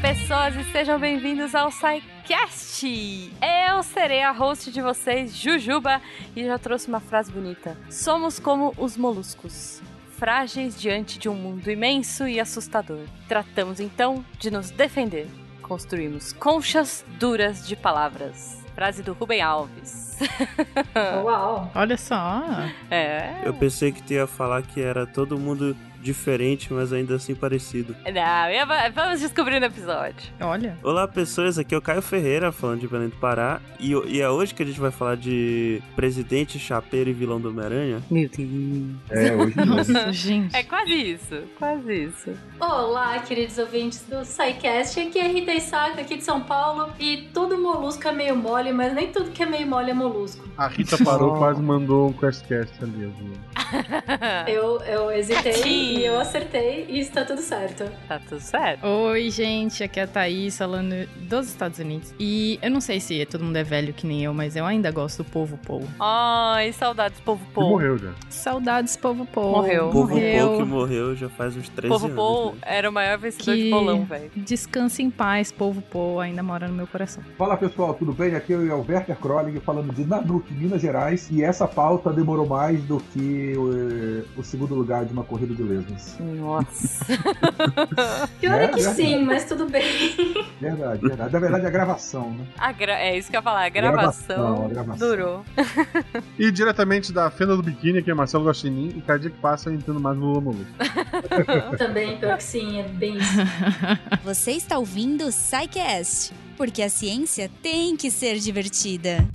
pessoas, e sejam bem-vindos ao SciCast! Eu serei a host de vocês, Jujuba, e já trouxe uma frase bonita. Somos como os moluscos, frágeis diante de um mundo imenso e assustador. Tratamos então de nos defender. Construímos conchas duras de palavras. Frase do Rubem Alves. Uau! Olha só. É. Eu pensei que tu ia falar que era todo mundo diferente, mas ainda assim parecido. Não, vamos descobrir no episódio. Olha. Olá, pessoas. Aqui é o Caio Ferreira, falando de Belém do Pará. E, e é hoje que a gente vai falar de presidente, chapeiro e vilão do Homem-Aranha. Meu Deus. É, hoje. Nossa, gente. É quase isso, quase isso. Olá, queridos ouvintes do SciCast. Aqui é Rita Isaka, aqui de São Paulo. E todo molusco é meio mole, mas nem tudo que é meio mole é molusco. A Rita parou, quase mandou um Questcast ali. Eu, eu hesitei Sim. E eu acertei e está tudo certo. Tá tudo certo. Oi, gente. Aqui é a Thaís falando dos Estados Unidos. E eu não sei se todo mundo é velho que nem eu, mas eu ainda gosto do povo povo. Ai, saudades, povo povo. morreu já. Saudades, povo povo. Morreu. O povo Morreu. Pou que morreu já faz uns 13 Povo anos. Pou né? era o maior vencedor Que- de bolão, velho. Descanse em paz, povo povo. Ainda mora no meu coração. Fala pessoal, tudo bem? Aqui é o Werther Kroling falando de Nanuque, Minas Gerais. E essa pauta demorou mais do que o, o segundo lugar de uma corrida de lesmas. Nossa. Pior é, É, que é. sim, mas tudo bem. Verdade, verdade. Na verdade, a gravação, né? A gra- É isso que eu ia falar, a gravação, Gravação, a gravação. durou. E diretamente da Fenda do Biquíni, aqui é Marcelo Gostinin. E cada dia que passa eu entendo mais no Lula Molusco. Também, pior que sim, é bem isso. Você está ouvindo o SciCast, porque a ciência tem que ser divertida.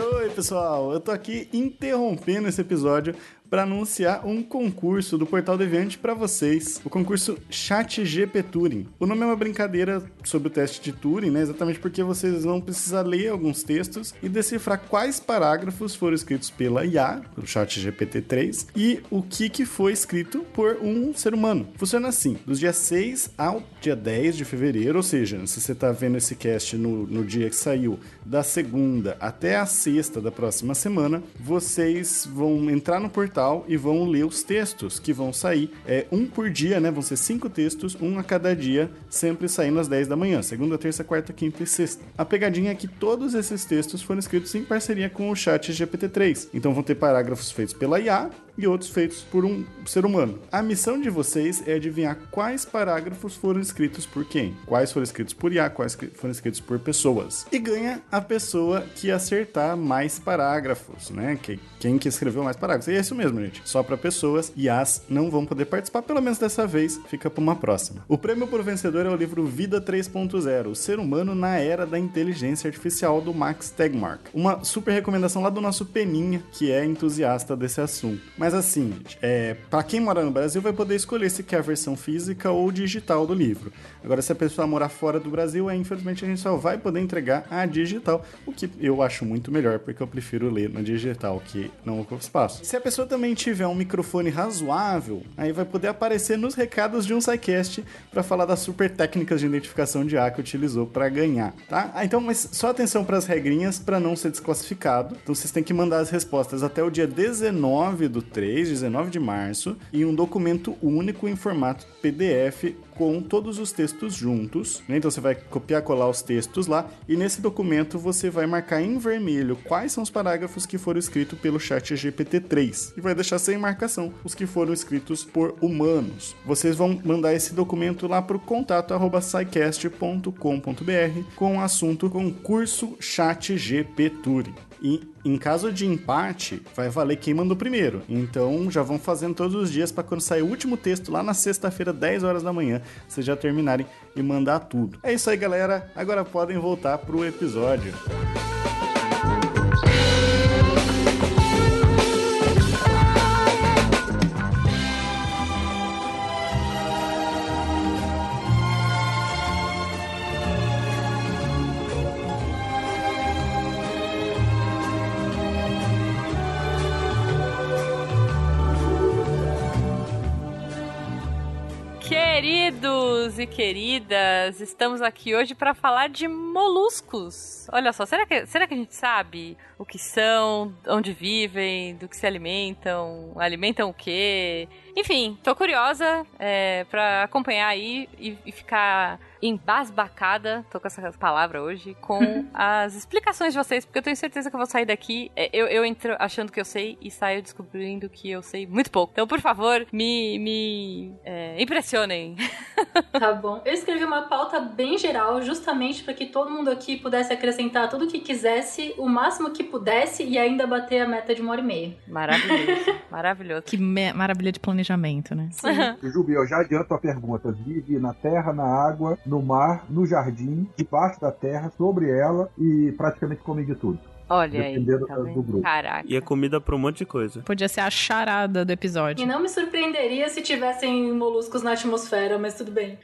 Oi, pessoal. Eu tô aqui interrompendo esse episódio para anunciar um concurso do Portal Deviante para vocês. O concurso Chat GP Turing. O nome é uma brincadeira sobre o teste de Turing, né? Exatamente porque vocês vão precisar ler alguns textos e decifrar quais parágrafos foram escritos pela IA, pelo Chat GPT-3, e o que, que foi escrito por um ser humano. Funciona assim: dos dias 6 ao dia 10 de fevereiro, ou seja, se você tá vendo esse cast no, no dia que saiu, da segunda até a sexta da próxima semana, vocês vão entrar no portal e vão ler os textos que vão sair. É um por dia, né? Vão ser cinco textos, um a cada dia, sempre saindo às 10 da manhã. Segunda, terça, quarta, quinta e sexta. A pegadinha é que todos esses textos foram escritos em parceria com o chat GPT-3. Então vão ter parágrafos feitos pela IA e outros feitos por um ser humano. A missão de vocês é adivinhar quais parágrafos foram escritos por quem, quais foram escritos por IA, quais foram escritos por pessoas. E ganha a pessoa que acertar mais parágrafos, né? Que, quem que escreveu mais parágrafos. E é isso mesmo, gente. Só para pessoas. IAs não vão poder participar, pelo menos dessa vez. Fica para uma próxima. O prêmio pro vencedor é o livro Vida 3.0, o ser humano na era da inteligência artificial do Max Tegmark. Uma super recomendação lá do nosso Peninha, que é entusiasta desse assunto. Mas assim, gente, é, para quem mora no Brasil vai poder escolher se quer a versão física ou digital do livro. Agora, se a pessoa morar fora do Brasil, é, infelizmente a gente só vai poder entregar a digital, o que eu acho muito melhor, porque eu prefiro ler na digital, que não ocupa espaço. Se a pessoa também tiver um microfone razoável, aí vai poder aparecer nos recados de um SciCast para falar das super técnicas de identificação de A que utilizou para ganhar, tá? Ah, então, mas só atenção para as regrinhas para não ser desclassificado. Então vocês têm que mandar as respostas até o dia 19 do 3, 19 de março, em um documento único em formato PDF com todos os textos juntos. né? Então você vai copiar, colar os textos lá e nesse documento você vai marcar em vermelho quais são os parágrafos que foram escritos pelo chat GPT-3 e vai deixar sem marcação os que foram escritos por humanos. Vocês vão mandar esse documento lá para o contato arroba scicast.com.br com o assunto concurso chat GP Turing. E em caso de empate, vai valer quem mandou primeiro. Então já vão fazendo todos os dias para quando sair o último texto lá na sexta-feira, 10 horas da manhã, vocês já terminarem e mandar tudo. É isso aí, galera. Agora podem voltar pro episódio. Queridos E queridas, estamos aqui hoje para falar de moluscos. Olha só, será que, será que a gente sabe o que são, onde vivem, do que se alimentam, alimentam o quê? Enfim, tô curiosa é, para acompanhar aí e, e ficar embasbacada, tô com essa palavra hoje, com as explicações de vocês, porque eu tenho certeza que eu vou sair daqui, é, eu, eu entro achando que eu sei e saio descobrindo que eu sei muito pouco. Então, por favor, me, me é, impressionem. Tá bom. Eu escrevi uma pauta bem geral, justamente para que todo mundo aqui pudesse acrescentar tudo o que quisesse, o máximo que pudesse e ainda bater a meta de uma hora e meia. Maravilhoso, maravilhoso. Que me- maravilha de planejamento, né? Jubi, eu já adianto a pergunta. Vive na terra, na água, no mar, no jardim, debaixo da terra, sobre ela e praticamente come de tudo. Olha aí, Dependendo tá do grupo. Caraca. E é comida pra um monte de coisa. Podia ser a charada do E episódio. não me surpreenderia se tivessem moluscos na atmosfera, mas tudo bem.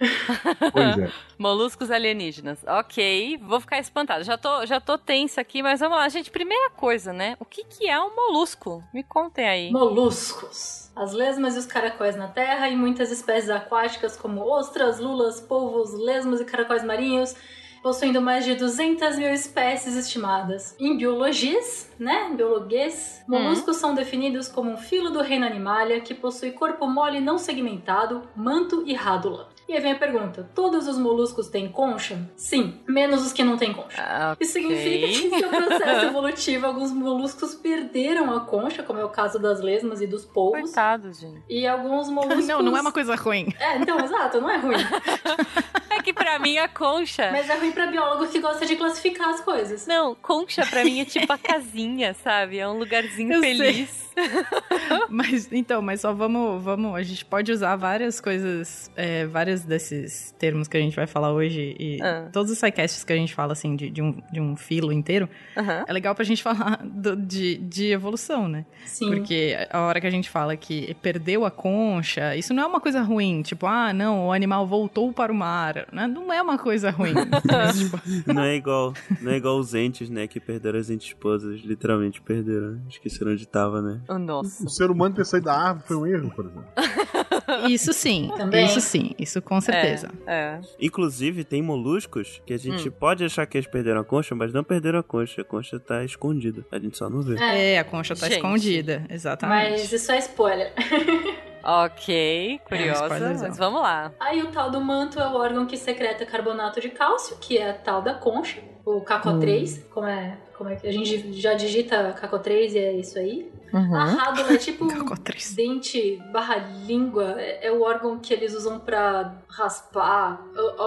Pois é. Moluscos alienígenas. Ok, vou ficar espantada. Já tô, já tô tensa aqui, mas vamos lá, gente. Primeira coisa, né? O que, que é um molusco? Me contem aí. Moluscos. As lesmas e os caracóis na terra e muitas espécies aquáticas como ostras, lulas, polvos, lesmas e caracóis marinhos, possuindo mais de 200 mil espécies estimadas. Em biologias, né, biologuês, moluscos são definidos como um filo do reino animalia que possui corpo mole não segmentado, manto e rádula. E aí vem a pergunta: todos os moluscos têm concha? Sim, menos os que não têm concha. Ah, Isso significa que em seu processo evolutivo, alguns moluscos perderam a concha, como é o caso das lesmas e dos polvos. Coitados, gente. E alguns moluscos. Não, não é uma coisa ruim. É, então, exato, não é ruim. É que pra mim a concha. Mas é ruim pra biólogo que gosta de classificar as coisas. Não, concha pra mim é tipo a casinha, sabe? É um lugarzinho Eu feliz. Mas então, mas só vamos, vamos. A gente pode usar várias coisas, é, vários desses termos que a gente vai falar hoje e Ah. todos os sidecasts que a gente fala assim de, de um, de um filo inteiro. Aham. É legal pra gente falar do- de, de evolução, né? Sim. Porque a hora que a gente fala que perdeu a concha, isso não é uma coisa ruim. Tipo, ah, não, o animal voltou para o mar. Né? Não é uma coisa ruim. Mas, tipo, Não é igual, não é igual os entes, né? Que perderam as entes esposas, literalmente perderam. Esqueceram onde tava, né? Oh, nossa. O ser humano ter saído da árvore foi um erro, por exemplo. isso sim. Também. Isso sim. Isso com certeza. É. Inclusive, tem moluscos que a gente Hum. pode achar que eles perderam a concha, mas não perderam a concha. A concha tá escondida. A gente só não vê. É, É, a concha tá Gente. escondida. Exatamente. mas isso é spoiler. Ok, É, curiosa. spoilerzão. mas vamos lá. Aí o tal do manto é o órgão que secreta carbonato de cálcio, que é a tal da concha, o CACO3, como é, como é que a gente já digita CACO3 e é isso aí. A rádula é tipo um dente barra língua, é, é o órgão que eles usam pra raspar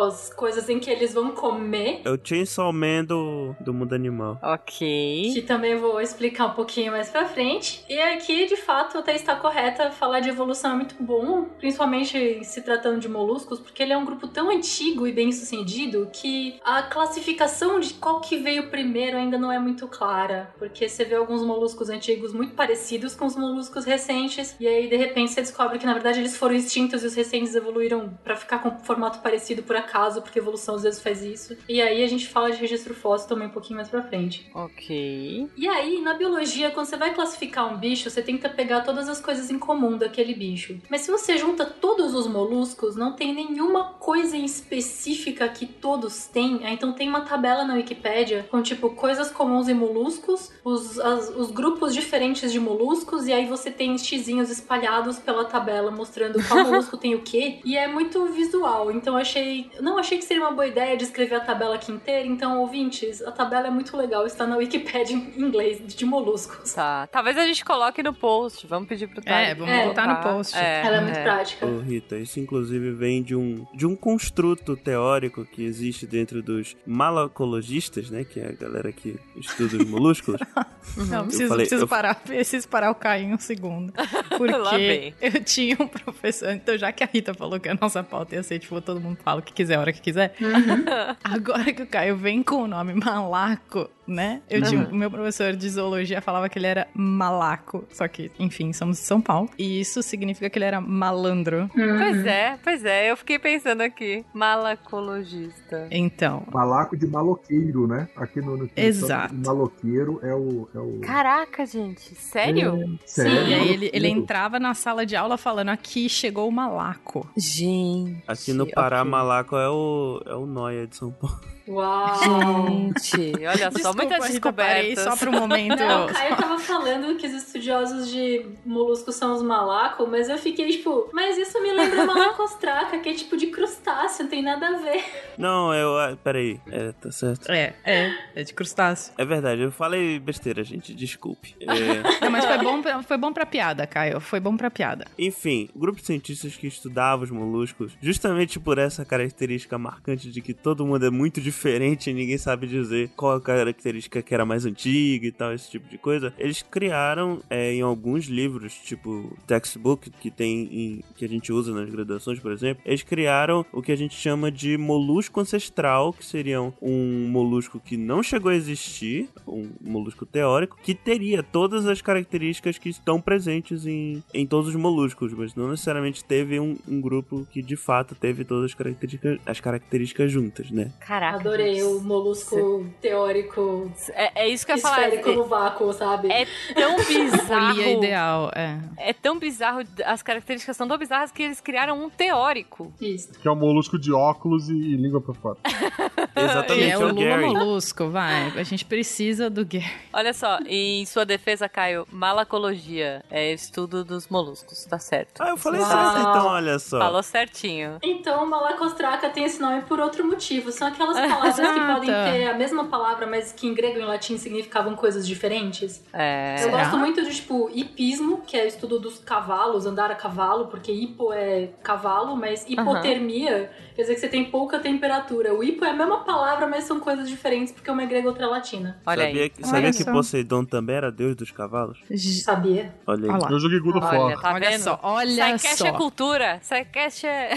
as coisas em que eles vão comer. É o Chainsaw Man do, do mundo animal. Ok. Que também vou explicar um pouquinho mais pra frente. E aqui, de fato, até está correta falar de evolução é muito bom, principalmente se tratando de moluscos, porque ele é um grupo tão antigo e bem sucedido que a classificação de qual que veio primeiro ainda não é muito clara. Porque você vê alguns moluscos antigos muito parecidos com os moluscos recentes, e aí de repente você descobre que na verdade eles foram extintos e os recentes evoluíram pra ficar com formato parecido por acaso, porque a evolução às vezes faz isso. E aí a gente fala de registro fóssil também um pouquinho mais pra frente. Ok. E aí, na biologia, quando você vai classificar um bicho, você tenta pegar todas as coisas em comum daquele bicho. Mas se você junta todos os moluscos, não tem nenhuma coisa em específica que todos têm. Ah, Então tem uma tabela na Wikipédia com tipo coisas comuns em moluscos, os, as- os grupos diferentes de moluscos, e aí você tem xizinhos espalhados pela tabela mostrando qual molusco tem o quê. E é muito visual. Então eu achei. Não achei que seria uma boa ideia de escrever a tabela aqui inteira. Então, ouvintes, a tabela é muito legal. Está na Wikipédia em inglês de moluscos. Tá. Talvez a gente coloque no post. Vamos pedir pro Thales. É, vamos É. botar no post. É, Ela é muito prática. Ô, Rita, isso inclusive vem de um, de um construto teórico que existe dentro dos malacologistas, né? Que é a galera que estuda os molúsculos. Não, preciso, falei- preciso eu- parar, preciso parar o Caio um segundo. Porque eu tinha um professor, então já que a Rita falou que a nossa pauta ia ser, tipo, todo mundo fala o que quiser, a hora que quiser. Uhum. Agora que o Caio vem com o nome malaco, né? Eu tinha, Uhum. o meu professor de zoologia falava que ele era malaco, só que, enfim, somos de São Paulo. E isso significa que ele era malandro. Pois é, pois é, eu fiquei pensando aqui. Malacologista. Então, Malaco de maloqueiro, né? Aqui no, no Exato. maloqueiro é o. É o Caraca, gente, sério? Sério? e aí ele, ele entrava na sala de aula falando: aqui chegou o malaco. Gente. Aqui no Pará, ok. Malaco é o, é o Noia de São Paulo. Uau! Gente, olha só, Desculpa, muitas descobertas. só pro momento. Não, o Caio tava falando que os estudiosos de moluscos são os malacos, mas eu fiquei tipo, mas isso me lembra malacostraca, que é tipo de crustáceo, não tem nada a ver. Não, eu. ah, Peraí, é, tá certo. É, é, é de crustáceo. É verdade, eu falei besteira, gente, desculpe. É, Não, mas foi bom, pra- foi bom pra piada, Caio. Foi bom pra piada. Enfim, o grupo de cientistas que estudava os moluscos, justamente por essa característica marcante de que todo mundo é muito diferente e ninguém sabe dizer qual a característica que era mais antiga e tal, esse tipo de coisa, eles criaram é, em alguns livros, tipo textbook, que tem em- que a gente usa nas graduações, por exemplo, eles criaram o que a gente chama de molusco ancestral, que seria um molusco que não chegou a existir, um molusco teórico, que teria todas as características que estão presentes em, em todos os moluscos, mas não necessariamente teve um, um grupo que de fato teve todas as características, as características juntas, né? Caraca. Adorei o molusco teórico É, é isso que eu ia falar. esférico no vácuo, sabe? É tão bizarro. Seria ideal, é. É tão bizarro, as características são tão bizarras que eles criaram um teórico. Isso. Que é o molusco de óculos e, e língua pra fora. Exatamente, é é, o o Lula Gary. Molusco, vai. A gente precisa do Gary. Olha só, em sua defesa, Caio, malacologia é estudo dos moluscos, tá certo. Ah, eu falei Uau. certo então, olha só. Falou certinho. Então, malacostraca tem esse nome por outro motivo. São aquelas palavras que podem ter a mesma palavra, mas que em grego e em latim significavam coisas diferentes. É. Eu Será? gosto muito de, tipo, hipismo, que é o estudo dos cavalos, andar a cavalo, porque hipo é cavalo, mas hipotermia quer dizer que você tem pouca temperatura. O hipo é a mesma palavra, mas são coisas diferentes, porque uma é grega e outra é latina. Olha sabia aí. que, sabia Olha que só. Poseidon também era deus dos cavalos? Sabia? Olha aí. Eu joguei God of Olha, tá olha vendo? só, olha Sidecast só. é cultura. Sidecast é...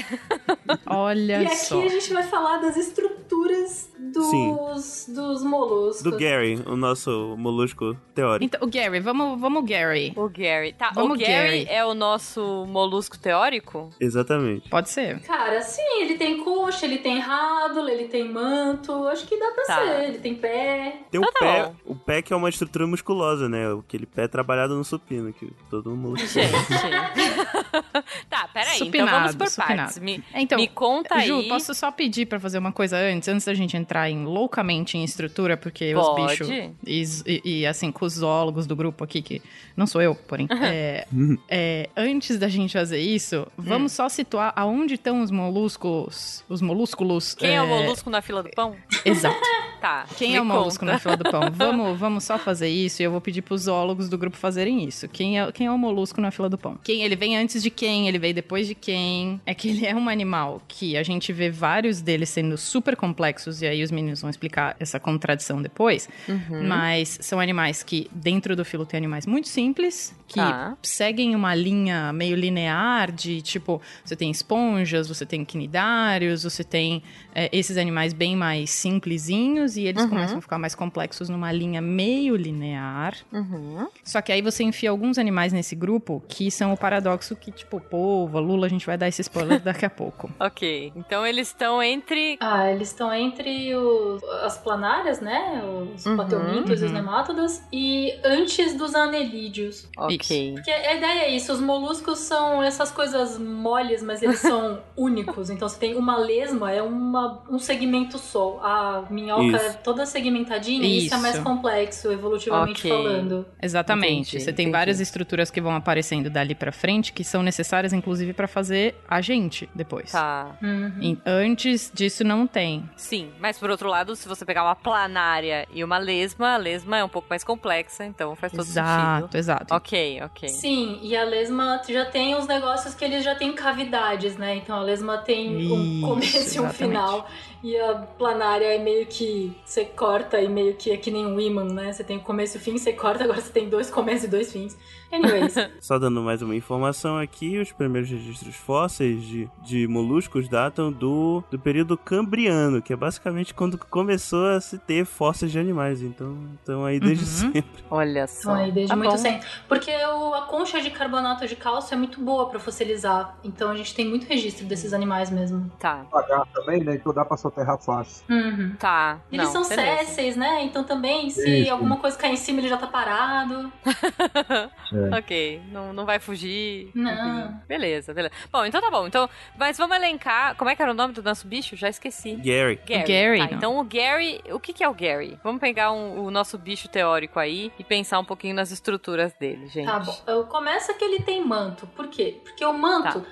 Olha e aqui só. a gente vai falar das estruturas dos, dos moluscos. Do Gary, o nosso molusco teórico. Então, o Gary, vamos, vamos Gary. O Gary. Tá, Vamos, o Gary, Gary. é o nosso molusco teórico? Exatamente. Pode ser. Cara, sim, ele tem coxa, ele tem rádula, ele tem manto, acho que dá pra Tá. ser. Ele tem pé. Tem o Então tá pé, bom. o pé que é uma estrutura musculosa, né? Aquele pé trabalhado no supino, que todo mundo Gente. tá, peraí. então Supinado, vamos por supinado. partes. Me, É, Então, me conta Ju, aí. posso só pedir pra fazer uma coisa antes, antes da gente entrar em loucamente em estrutura, porque Pode. os bichos e, e- e, assim com os zoólogos do grupo aqui que não sou eu, porém, é, é, antes da gente fazer isso, Hum. vamos só situar aonde estão os moluscos, os molúsculos. Quem é o molusco na fila do pão? Exato. Tá. Quem é o molusco conta. na fila do pão? Vamos, vamos só fazer isso e eu vou pedir pros zoólogos do grupo fazerem isso. Quem é, quem é o molusco na fila do pão? Quem ele vem antes de quem? Ele veio depois de quem? É que ele é um animal que a gente vê vários deles sendo super complexos e aí os meninos vão explicar essa contradição depois. Uhum. Mas são animais que dentro do filo tem animais muito simples que Tá. seguem uma linha meio linear de tipo você tem esponjas, você tem quinidários, você tem é, esses animais bem mais simplesinhos e eles Uhum. começam a ficar mais complexos numa linha meio linear. Uhum. Só que aí você enfia alguns animais nesse grupo que são o paradoxo que, tipo, polva, lula, a gente vai dar esse spoiler daqui a pouco. Ok. Então eles estão entre. Ah, eles estão entre os- as planárias, né? Os Uhum, plateumintos e os uhum. nemátodas. E antes dos anelídeos. Ok. Porque a ideia é isso, os moluscos são essas coisas moles, mas eles são únicos. Então você tem uma lesma, é uma, um segmento só. A minhoca Isso. é toda segmentadinha e isso é mais Isso. complexo, evolutivamente Ok. falando. Exatamente. Entendi, você tem entendi. várias estruturas que vão aparecendo dali pra frente que são necessárias, inclusive, pra fazer a gente depois. Tá. Uhum. E antes disso não tem. Sim, mas por outro lado, se você pegar uma planária e uma lesma, a lesma é um pouco mais complexa, então faz todo exato, sentido. exato. Ok, ok. Sim, e a lesma já tem uns negócios que eles já têm cavidades, né? Então a lesma tem um Isso, começo e um exatamente. final. E a planária é meio que você corta e meio que é que nem um imã, né? Você tem o começo e o fim, você corta, agora você tem dois começos e dois fins. Anyways. Só dando mais uma informação aqui, os primeiros registros fósseis de, de moluscos datam do, do período cambriano, que é basicamente quando começou a se ter fósseis de animais. Então, estão aí desde Uhum. sempre. Olha só. Aí, desde Tá muito sempre. Porque o- a concha de carbonato de cálcio é muito boa pra fossilizar. Então a gente tem muito registro desses animais mesmo. Tá, Pagar também, né? Então dá pra soterrar fácil. Uhum. tá. Eles Não, são beleza. césseis, né? Então também, se Isso. alguma coisa cair em cima, ele já tá parado. Ok, não, não vai fugir. Não. Enfim, Beleza, beleza. Bom, então tá bom. Então, mas vamos elencar. Como é que era o nome do nosso bicho? Já esqueci. Gary. Gary. Gary, Tá, não. então o Gary, o que, que é o Gary? Vamos pegar um- o nosso bicho teórico aí e pensar um pouquinho nas estruturas dele, gente. Tá bom. Eu- Começa que ele tem manto. Por quê? Porque o manto Tá.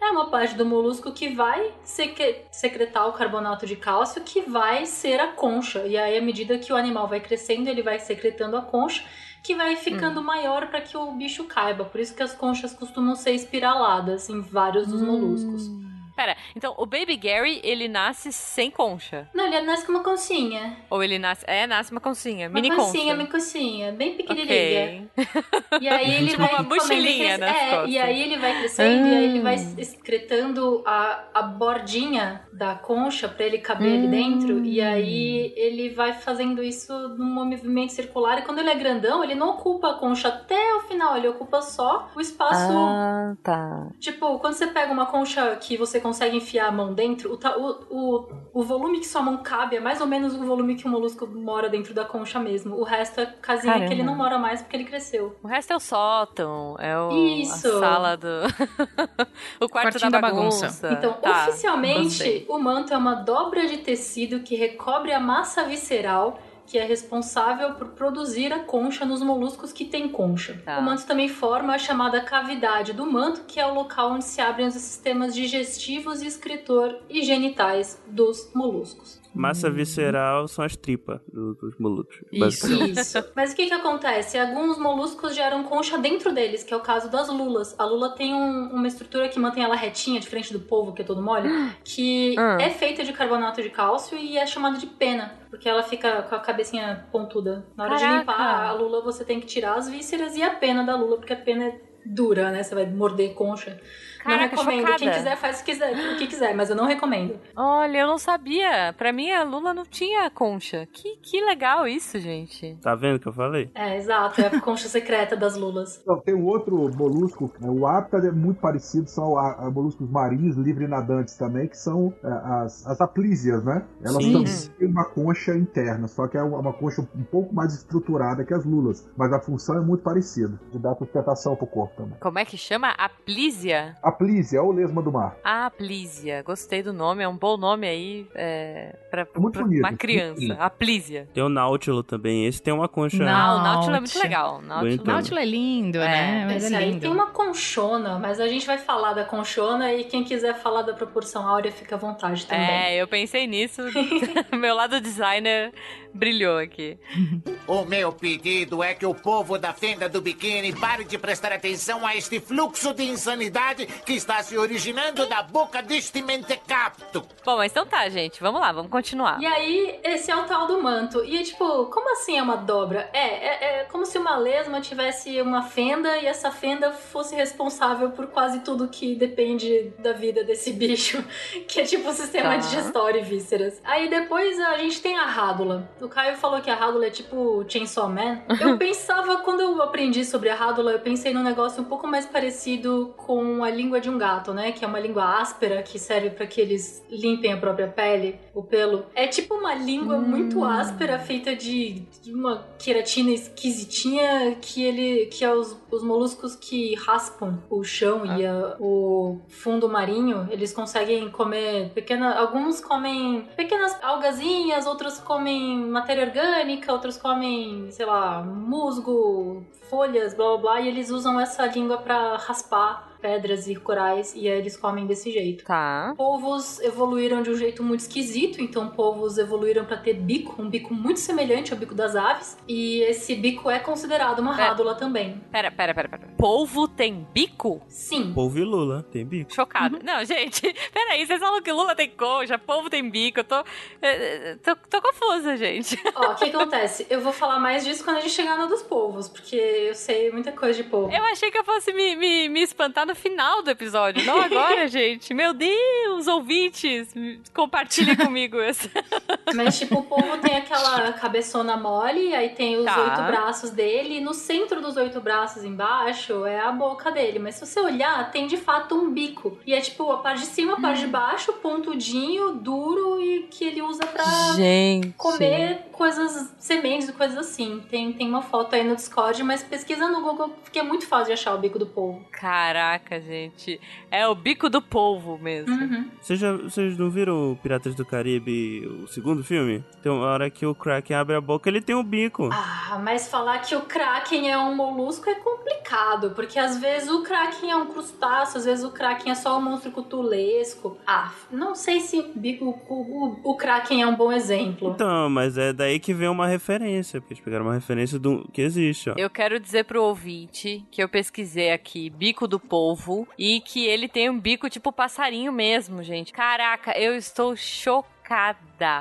É uma parte do molusco que vai secre- secretar o carbonato de cálcio, que vai ser a concha. E aí, à medida que o animal vai crescendo, ele vai secretando a concha, que vai ficando maior para que o bicho caiba. Por isso que as conchas costumam ser espiraladas em vários dos moluscos. Pera, então o Baby Gary, ele nasce sem concha? Não, ele nasce com uma conchinha. Ou ele nasce... É, nasce uma concinha, Uma mini concinha, concha. uma conchinha, bem pequenininha. Ok. E aí ele Tipo vai uma e mochilinha nas é, e aí ele vai crescendo e aí ele vai Hum. excretando a, a bordinha da concha pra ele caber ali dentro e Hum. aí ele vai fazendo isso num movimento circular e quando ele é grandão, ele não ocupa a concha até o final, ele ocupa só o espaço Ah, tá. Tipo, quando você pega uma concha que você consegue enfiar a mão dentro, o, o, o, o volume que sua mão cabe é mais ou menos o volume que o molusco mora dentro da concha mesmo. O resto é casinha Caramba. que ele não mora mais porque ele cresceu. O resto é o sótão, é o, Isso. a sala do... o quarto Quartinho da da bagunça. bagunça. Então, Tá, oficialmente, gostei. o manto é uma dobra de tecido que recobre a massa visceral que é responsável por produzir a concha nos moluscos que têm concha. Tá. O manto também forma a chamada cavidade do manto, que é o local onde se abrem os sistemas digestivos e excretor e genitais dos moluscos. Massa visceral são as tripas do- dos moluscos. Isso. Isso. Mas o que que acontece? Alguns moluscos geram concha dentro deles, que é o caso das lulas. A lula tem um- uma estrutura que mantém ela retinha, diferente do polvo, que é todo mole, que Ah. é feita de carbonato de cálcio e é chamada de pena, porque ela fica com a cabecinha pontuda. Na hora de Caraca. limpar a lula, você tem que tirar as vísceras e a pena da lula, porque a pena é dura, né? Você vai morder concha. não Caraca, recomendo. chocada. Quem quiser faz o que quiser, o que quiser, mas eu não recomendo. Olha, eu não sabia. Pra mim, a Lula não tinha concha. Que, que legal isso, gente. Tá vendo o que eu falei? É, exato, é a concha secreta das lulas. Então, tem um outro molusco, né, o hábitat é muito parecido, são a, a moluscos marinhos, livre nadantes também, que são é, as, as aplísias, né? Elas Sim. também têm uma concha interna, só que é uma uma concha um pouco mais estruturada que as lulas, mas a função é muito parecida, de dar sustentação pro corpo também. Como é que chama? Aplísia? Aplísia é o lesma do mar. Aplísia. Gostei do nome. É um bom nome aí é, pra, É muito pra bonito, uma criança. bonito. Aplísia. Tem o Náutilo também. Esse tem uma concha. Não. Ah, o Náutilo é muito legal. Náutilo. Náutilo é lindo, É, né? Mas Esse é aí lindo. tem uma conchona, mas a gente vai falar da conchona e quem quiser falar da proporção áurea fica à vontade também. É, eu pensei nisso. Meu lado designer brilhou aqui. O meu pedido é que o povo da fenda do biquíni pare de prestar atenção a este fluxo de insanidade que está se originando da boca deste mentecapto. Bom, mas então tá, gente. Vamos lá, vamos continuar. E aí, esse é o tal do manto. E tipo, como assim é uma dobra? É, é, é como se uma lesma tivesse uma fenda e essa fenda fosse responsável por quase tudo que depende da vida desse bicho, que é tipo o sistema Tá. digestório e vísceras. Aí depois a gente tem a rádula. O Caio falou que a rádula é tipo Chainsaw Man. Eu pensava, quando eu aprendi sobre a rádula, eu pensei num negócio um pouco mais parecido com a língua de um gato, né? Que é uma língua áspera que serve para que eles limpem a própria pele, o pelo. É tipo uma língua muito áspera, feita de, de uma queratina esquisitinha que ele. que é os, os moluscos que raspam o chão e a- o fundo marinho, eles conseguem comer pequenas. Alguns comem pequenas algazinhas, outros comem matéria orgânica, outros comem, sei lá, musgo, folhas, blá blá blá, e eles usam essa língua pra raspar pedras e corais e aí eles comem desse jeito. Tá. Polvos evoluíram de um jeito muito esquisito, então polvos evoluíram para ter bico, um bico muito semelhante ao bico das aves, e esse bico é considerado uma É. rádula também. Pera, pera, pera, pera. Polvo tem bico? Sim. Polvo e Lula, tem bico. Chocada. Não, gente, peraí, vocês falam que Lula tem concha, polvo tem bico, eu tô. eh, eh, tô, tô confusa, gente. Ó, o que acontece? Eu vou falar mais disso quando a gente chegar no dos polvos, porque eu sei muita coisa de polvo. Eu achei que eu fosse me, me, me espantar no final do episódio, não agora, gente. Meu Deus, ouvintes, compartilhem comigo isso. Mas, tipo, o polvo tem aquela cabeçona mole, aí tem os Tá. oito braços dele, e no centro dos oito braços embaixo é a boca dele. Mas se você olhar, tem de fato um bico. E é tipo a parte de cima, a parte de baixo, pontudinho, duro e que ele usa pra Gente. comer coisas, sementes e coisas assim. Tem, tem uma foto aí no Discord, mas pesquisa no Google, porque é muito fácil de achar o bico do polvo. Caraca, gente. É o bico do polvo mesmo. Uhum. Vocês, já, vocês não viram o Piratas do Caribe, o segundo filme? Tem uma hora que o Kraken abre a boca, ele tem um bico. Ah, mas falar que o Kraken é um molusco é complicado, porque às vezes o Kraken é um crustáceo, às vezes o Kraken é só um monstro cutulesco. Ah, não sei se o, bico- o, o, o Kraken é um bom exemplo. Então, mas é daí que vem uma referência, porque eles pegaram uma referência do que existe, ó. Eu quero dizer pro ouvinte que eu pesquisei aqui bico do polvo e que ele tem um bico tipo passarinho mesmo, gente. Caraca, eu estou chocada.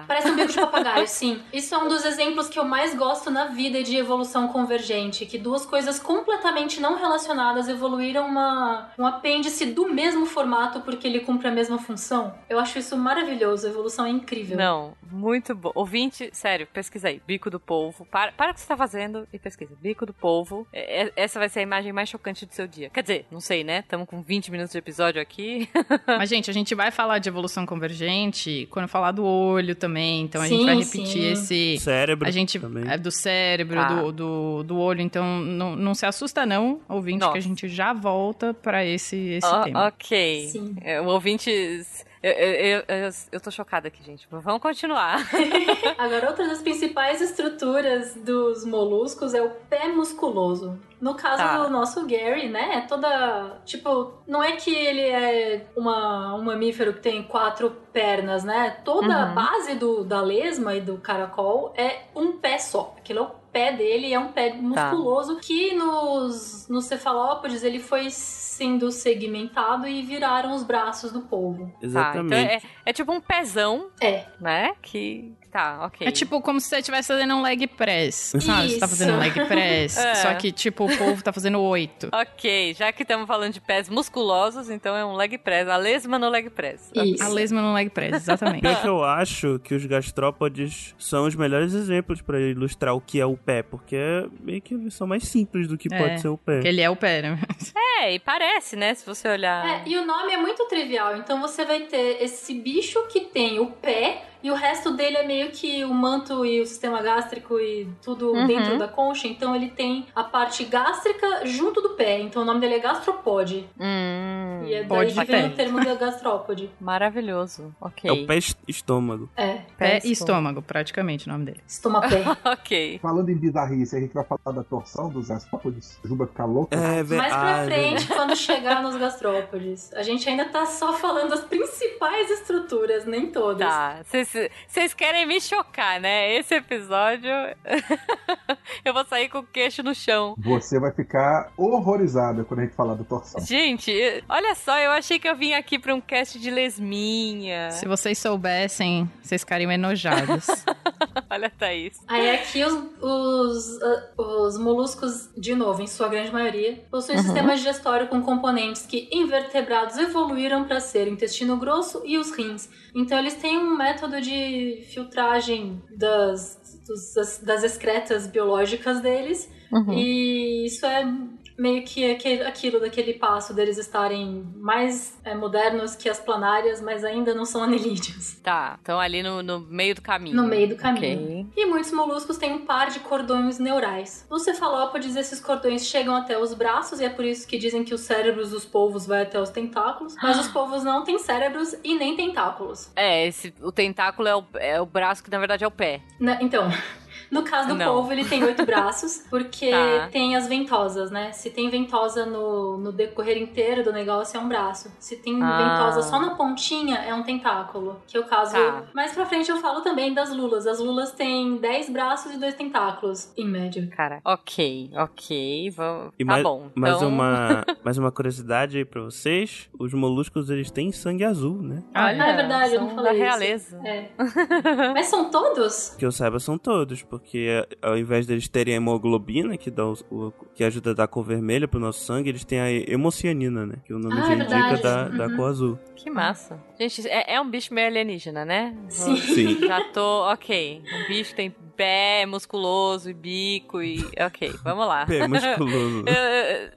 Parece um bico de papagaio, sim. Isso é um dos exemplos que eu mais gosto na vida de evolução convergente, que duas coisas completamente não relacionadas evoluíram uma, um apêndice do mesmo formato porque ele cumpre a mesma função. Eu acho isso maravilhoso, a evolução é incrível. Não, muito bom. Ouvinte, sério, pesquisa aí. Bico do polvo. Para, para o que você tá fazendo e pesquisa. Bico do polvo. É- é- essa vai ser a imagem mais chocante do seu dia. Quer dizer, não sei, né? Estamos com 20 minutos de episódio aqui. Mas, gente, a gente vai falar de evolução convergente quando falar do olho também. Então a gente vai repetir sim. esse. Cérebro A gente também. é do cérebro, Tá. do, do, do olho, então não, não se assusta não, ouvinte, Nossa. que a gente já volta pra esse, esse Ó, tema. ok. Sim. É, o ouvinte. Eu, eu, eu, eu, tô chocada aqui, gente. Vamos continuar. Agora, outra das principais estruturas dos moluscos é o pé musculoso. No caso Tá. do nosso Gary, né? É toda. Tipo, não é que ele é uma, um mamífero que tem quatro pernas, né? Toda a Uhum. base do, da lesma e do caracol é um pé só. Aquilo é o pé dele, é um pé Tá. musculoso que nos, nos cefalópodes ele foi sendo segmentado e viraram os braços do polvo. Tá, então Exatamente. é, é tipo um pezão, É. né? Que. Tá, ok. É tipo como se você estivesse fazendo um leg press, sabe? Você tá fazendo um leg press, É. só que tipo o povo tá fazendo oito. Ok, já que estamos falando de pés musculosos, então é um leg press. A lesma no leg press. Isso. A lesma no leg press, exatamente. Pior que eu acho que os gastrópodes são os melhores exemplos pra ilustrar o que é o pé, porque é meio que eles são mais simples do que É, pode ser o pé. Porque ele é o pé, né? É, e parece, né? Se você olhar. É, e o nome é muito trivial. Então você vai ter esse bicho que tem o pé e o resto dele é meio que o manto e o sistema gástrico e tudo Uhum. dentro da concha. Então ele tem a parte gástrica junto do pé. Então o nome dele é gastropode. Hum, e é daí que vem o termo da gastrópode. maravilhoso. Ok. É o pé est- estômago. É, Pé Pé e estômago, praticamente o nome dele. estomapé. Ok. Falando em bizarrice, a gente vai falar da torção dos gastrópodes. Juba ficar louca. É, ve- Mais pra é frente, verdade. quando chegar nos gastrópodes. A gente ainda tá só falando das principais estruturas, nem todas. Tá. Vocês querem me chocar, né? Esse episódio. eu vou sair com o queixo no chão. Você vai ficar horrorizada quando a gente falar da torção. Gente, olha só, eu achei que eu vim aqui pra um cast de lesminha. Se vocês soubessem, vocês ficariam enojados. Olha, Thaís. Aí aqui os, os, ah, os moluscos, de novo, em sua grande maioria, possuem sistema digestório com componentes que invertebrados evoluíram para ser o intestino grosso e os rins. Então eles têm um método de filtragem das, dos- das, das excretas biológicas deles. E isso é meio que aquele- aquilo daquele passo deles estarem mais é, modernos que as planárias, mas ainda não são anelídeos. Tá, estão ali no, no meio do caminho. No meio do caminho. Ok. E muitos moluscos têm um par de cordões neurais. Nos cefalópodes, esses cordões chegam até os braços, e é por isso que dizem que os cérebros dos polvos vai até os tentáculos. Mas os polvos não têm cérebros e nem tentáculos. É, esse, o tentáculo é o, é o braço que na verdade é o pé. Na- então, No caso do Não. polvo, ele tem oito braços, porque Tá. tem as ventosas, né? Se tem ventosa no, no decorrer inteiro do negócio, é um braço. Se tem Ah. ventosa só na pontinha, é um tentáculo. Que é o caso. Tá. Mais pra frente eu falo também das lulas. As lulas têm 10 braços e dois tentáculos, em média. Cara, ok, ok, vamos. E tá mais, bom. mais, então... uma, mais uma curiosidade aí pra vocês: os moluscos eles têm sangue azul, né? Olha, Ah, é verdade, eu não são falei da isso. realeza. É. Mas são todos? Que eu saiba, são todos, porque ao invés deles terem a hemoglobina, que, dá o, o- que ajuda a dar cor vermelha pro nosso sangue, eles têm a hemocianina, né? Que o nome Ah, já é indica da, da Uhum. cor azul. Que massa. Gente, é, é um bicho meio alienígena, né? Sim. Sim. Já tô, ok. Um bicho tem pé musculoso e bico e. Ok, vamos lá. Pé musculoso.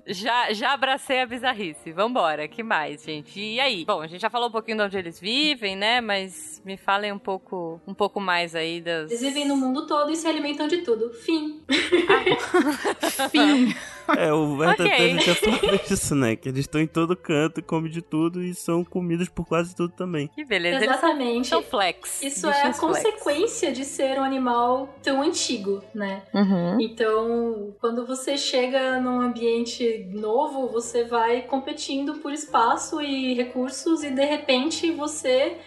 Já, já abracei a bizarrice. Vambora, que mais, gente? E aí? Bom, a gente já falou um pouquinho de onde eles vivem, né? Mas me falem um pouco, um pouco mais aí das. Eles vivem no mundo todo e se alimentam de tudo. Fim. Fim. É, o Werther Ok. okay. já falou isso, né? Que eles estão em todo canto, comem de tudo e são comidos por quase tudo também. Que beleza. Eles são, Exatamente. são flex. Isso é a flex. consequência de ser um animal tão antigo, né? Uhum. Então, quando você chega num ambiente novo, você vai competindo por espaço e recursos e de repente você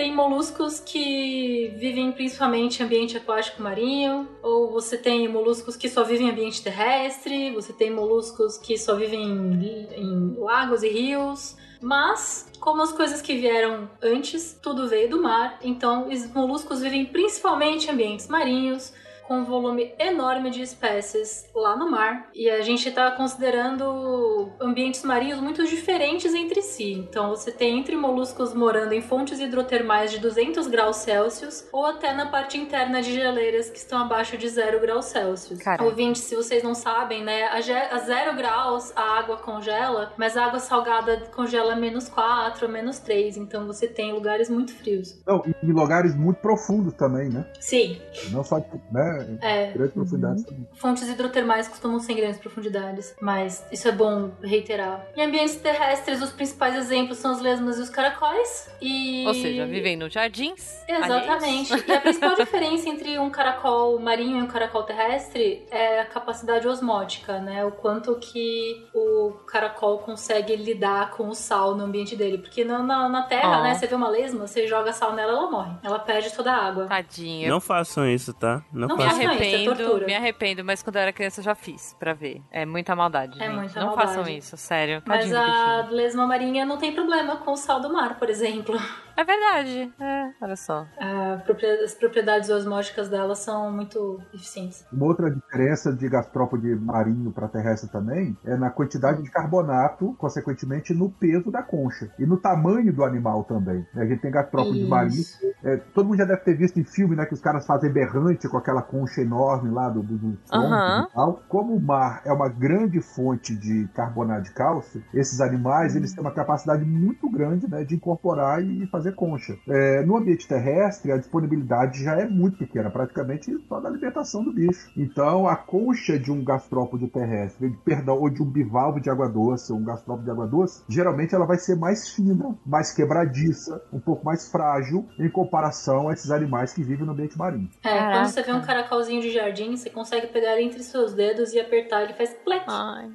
tem moluscos que vivem principalmente em ambiente aquático marinho, ou você tem moluscos que só vivem em ambiente terrestre, você tem moluscos que só vivem em, em lagos e rios. Mas, como as coisas que vieram antes, tudo veio do mar, então os moluscos vivem principalmente em ambientes marinhos, com um volume enorme de espécies lá no mar. E a gente está considerando ambientes marinhos muito diferentes entre si. Então você tem entre moluscos morando em fontes hidrotermais de 200 graus Celsius ou até na parte interna de geleiras que estão abaixo de 0 graus Celsius. Caraca. Ouvinte, se vocês não sabem, né, a, ge- a 0 graus a água congela, mas a água salgada congela a menos 4, menos 3. Então você tem lugares muito frios. Não, e lugares muito profundos também, né? Sim, Não só né, é. grandes profundidades também. Fontes hidrotermais costumam ser em grandes profundidades, mas isso é bom reiterar. Em ambientes terrestres, os principais exemplos são as lesmas e os caracóis. E... Ou seja, vivem nos jardins. Exatamente. alheios. E a principal diferença entre um caracol marinho e um caracol terrestre é a capacidade osmótica, né? O quanto que o caracol consegue lidar com o sal no ambiente dele. Porque na, na, na terra, Ó. né? Você vê uma lesma, você joga sal nela, ela morre. Ela perde toda a água. Tadinho. Não façam isso, tá? Não, Não É arrependo, tortura. me arrependo, mas quando eu era criança eu já fiz pra ver. É muita maldade. É gente. muita não maldade. façam isso, sério. Mas Tadinho a lesma marinha não tem problema com o sal do mar, por exemplo. É verdade. É, olha só. A As propriedades osmóticas dela são muito eficientes. Uma outra diferença de gastrópode marinho para terrestre também é na quantidade de carbonato, consequentemente no peso da concha e no tamanho do animal também. A gente tem gastrópode marinho. é, todo mundo já deve ter visto em filme, né, que os caras fazem berrante com aquela concha enorme lá do, do, do e tal. Como o mar é uma grande fonte de carbonato de cálcio, esses animais eles têm uma capacidade muito grande, né, de incorporar e fazer concha. É, no ambiente terrestre, a disponibilidade já é muito pequena, praticamente só da alimentação do bicho. Então, a concha de um gastrópode terrestre, perdão, ou de um bivalvo de água doce, ou um gastrópode de água doce, geralmente ela vai ser mais fina, mais quebradiça, um pouco mais frágil em comparação a esses animais que vivem no ambiente marinho. É, Caraca. quando você vê um caracolzinho de jardim, você consegue pegar ele entre seus dedos e apertar, ele faz plec.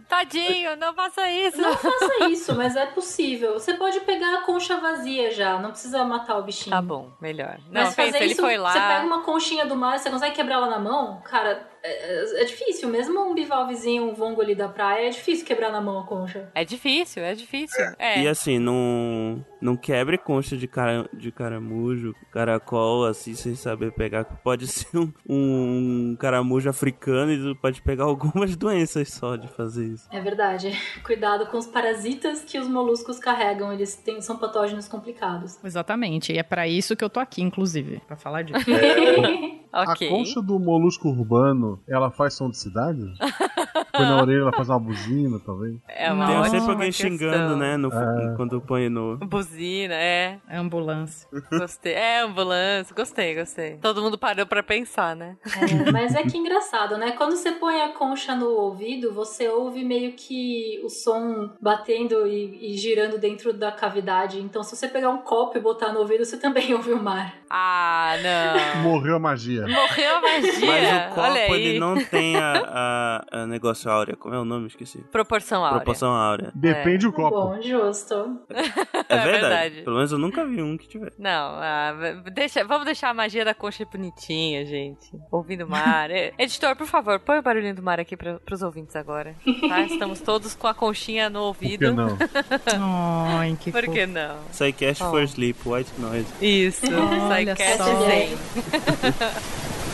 Tadinho, não faça isso. Não faça isso, mas é possível. Você pode pegar a concha vazia já, não precisa matar o bichinho. Tá bom, melhor. Não, Mas pensa, ele isso, foi lá. você pega uma conchinha do mar, você consegue quebrar ela na mão? Cara, é, é difícil. Mesmo um bivalvezinho, um vongo ali da praia, é difícil quebrar na mão a concha. É difícil, é difícil. É. E assim, não, não quebre concha de, cara, de caramujo, caracol, assim, sem saber pegar. Pode ser um, um caramujo africano e pode pegar algumas doenças só de fazer isso. É verdade. Cuidado com os parasitas que os moluscos carregam, eles têm, são patógenos complicados. Exatamente. E é pra isso que eu tô aqui, inclusive, pra falar disso. Ok. A concha do molusco urbano, ela faz som de cidade? Põe na orelha, ela faz uma buzina, talvez. É uma Tem sempre alguém questão. xingando, né? No, É. Quando põe no. Buzina, é. É ambulância. Gostei. É, ambulância. Gostei, gostei. Todo mundo parou pra pensar, né? É, mas é que engraçado, né? Quando você põe a concha no ouvido, você ouve meio que o som batendo e, e girando dentro da cavidade. Então, se você pegar um copo e botar no ouvido, você também ouve o mar. Ah, não. Morreu a magia. Morreu a magia. Mas o Olha copo, aí. ele não tem a, a, a negócio áurea. Como é o nome? Esqueci. Proporção áurea. Proporção áurea. Depende do copo. Bom, justo. É, É verdade. verdade. Pelo menos eu nunca vi um que tiver. Não, ah, deixa, vamos deixar a magia da concha bonitinha, gente. Ouvindo o mar. É, Editor, por favor, põe o barulhinho do mar aqui pra, pros ouvintes agora. Tá? Estamos todos com a conchinha no Por que ouvido. não? Ai, que Por fofo. que não? Psycast Oh. for Sleep, White Noise. Isso, Psycast só. Zen.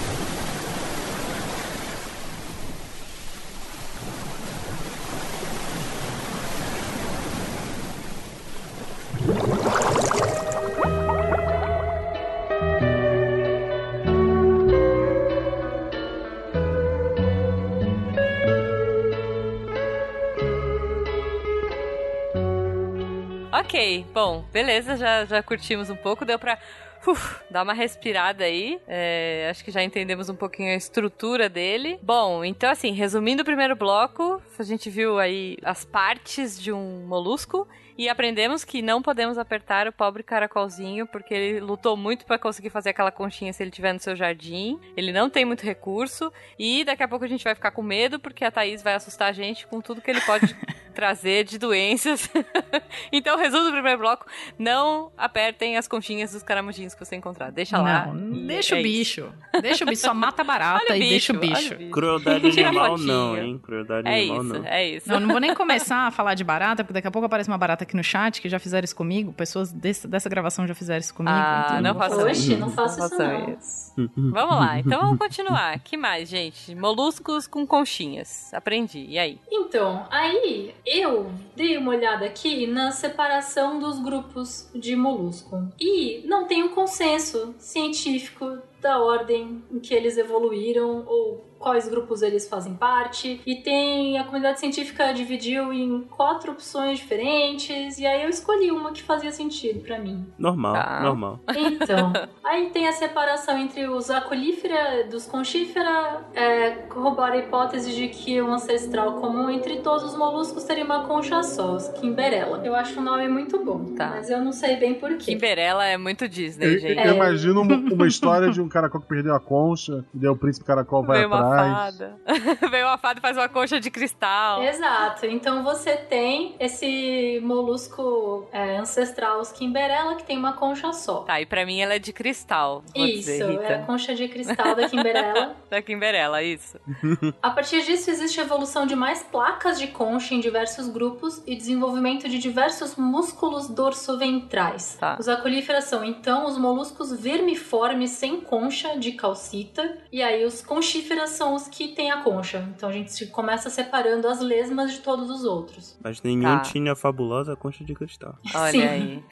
Ok, bom, beleza, já, já curtimos um pouco, deu pra uf, dar uma respirada aí. É, acho que já entendemos um pouquinho a estrutura dele. Bom, então assim, resumindo o primeiro bloco, a gente viu aí as partes de um molusco. E aprendemos que não podemos apertar o pobre caracolzinho, porque ele lutou muito pra conseguir fazer aquela conchinha se ele tiver no seu jardim. Ele não tem muito recurso. E daqui a pouco a gente vai ficar com medo, porque a Thaís vai assustar a gente com tudo que ele pode trazer de doenças. então, resumo do primeiro bloco: não apertem as conchinhas dos caramujinhos que você encontrar. Deixa lá. Não, e deixa é o isso. bicho. Deixa o bicho, só mata barata e deixa o bicho, bicho. Crueldade animal não, hein? Crueldade É animal isso, não. é isso. Não, não vou nem começar a falar de barata, porque daqui a pouco aparece uma barata aqui no chat que já fizeram isso comigo. Pessoas desse- dessa gravação já fizeram isso comigo. Ah, então não faça fazer. Oxe, não faça isso não. isso. Vamos lá, então vamos continuar. que mais, gente? Moluscos com conchinhas. Aprendi. E aí? Então, aí eu dei uma olhada aqui na separação dos grupos de molusco. E não tem um consenso científico da ordem em que eles evoluíram ou quais grupos eles fazem parte. E tem a comunidade científica dividiu em quatro opções diferentes e aí eu escolhi uma que fazia sentido pra mim. Normal, Tá. normal. Então, aí tem a separação entre os acolífera dos conchífera, é, corrobora a hipótese de que o ancestral comum entre todos os moluscos teria uma concha só, os Kimberella. Eu acho um nome muito bom, Tá. mas eu não sei bem porquê. Kimberella é muito Disney, Eu, gente. eu imagino uma, uma história de um caracol que perdeu a concha, e daí o príncipe caracol vai Veio uma atrás. fada. Veio uma fada e faz uma concha de cristal. Exato, então você tem esse molusco é, ancestral, os Kimberella, que tem uma concha só. Tá, e pra mim ela é de cristal. Vou Isso, dizer, Rita. é a concha de cristal da Kimberella. Da Kimberella, isso. A partir disso, existe a evolução de mais placas de concha em diversos grupos e desenvolvimento de diversos músculos dorsoventrais. Tá. Os acolíferas são, então, os moluscos vermiformes sem concha de calcita, e aí os conchíferas são os que têm a concha. Então a gente começa separando as lesmas de todos os outros. Mas nenhum Tá. tinha a fabulosa concha de cristal. Olha Sim. aí.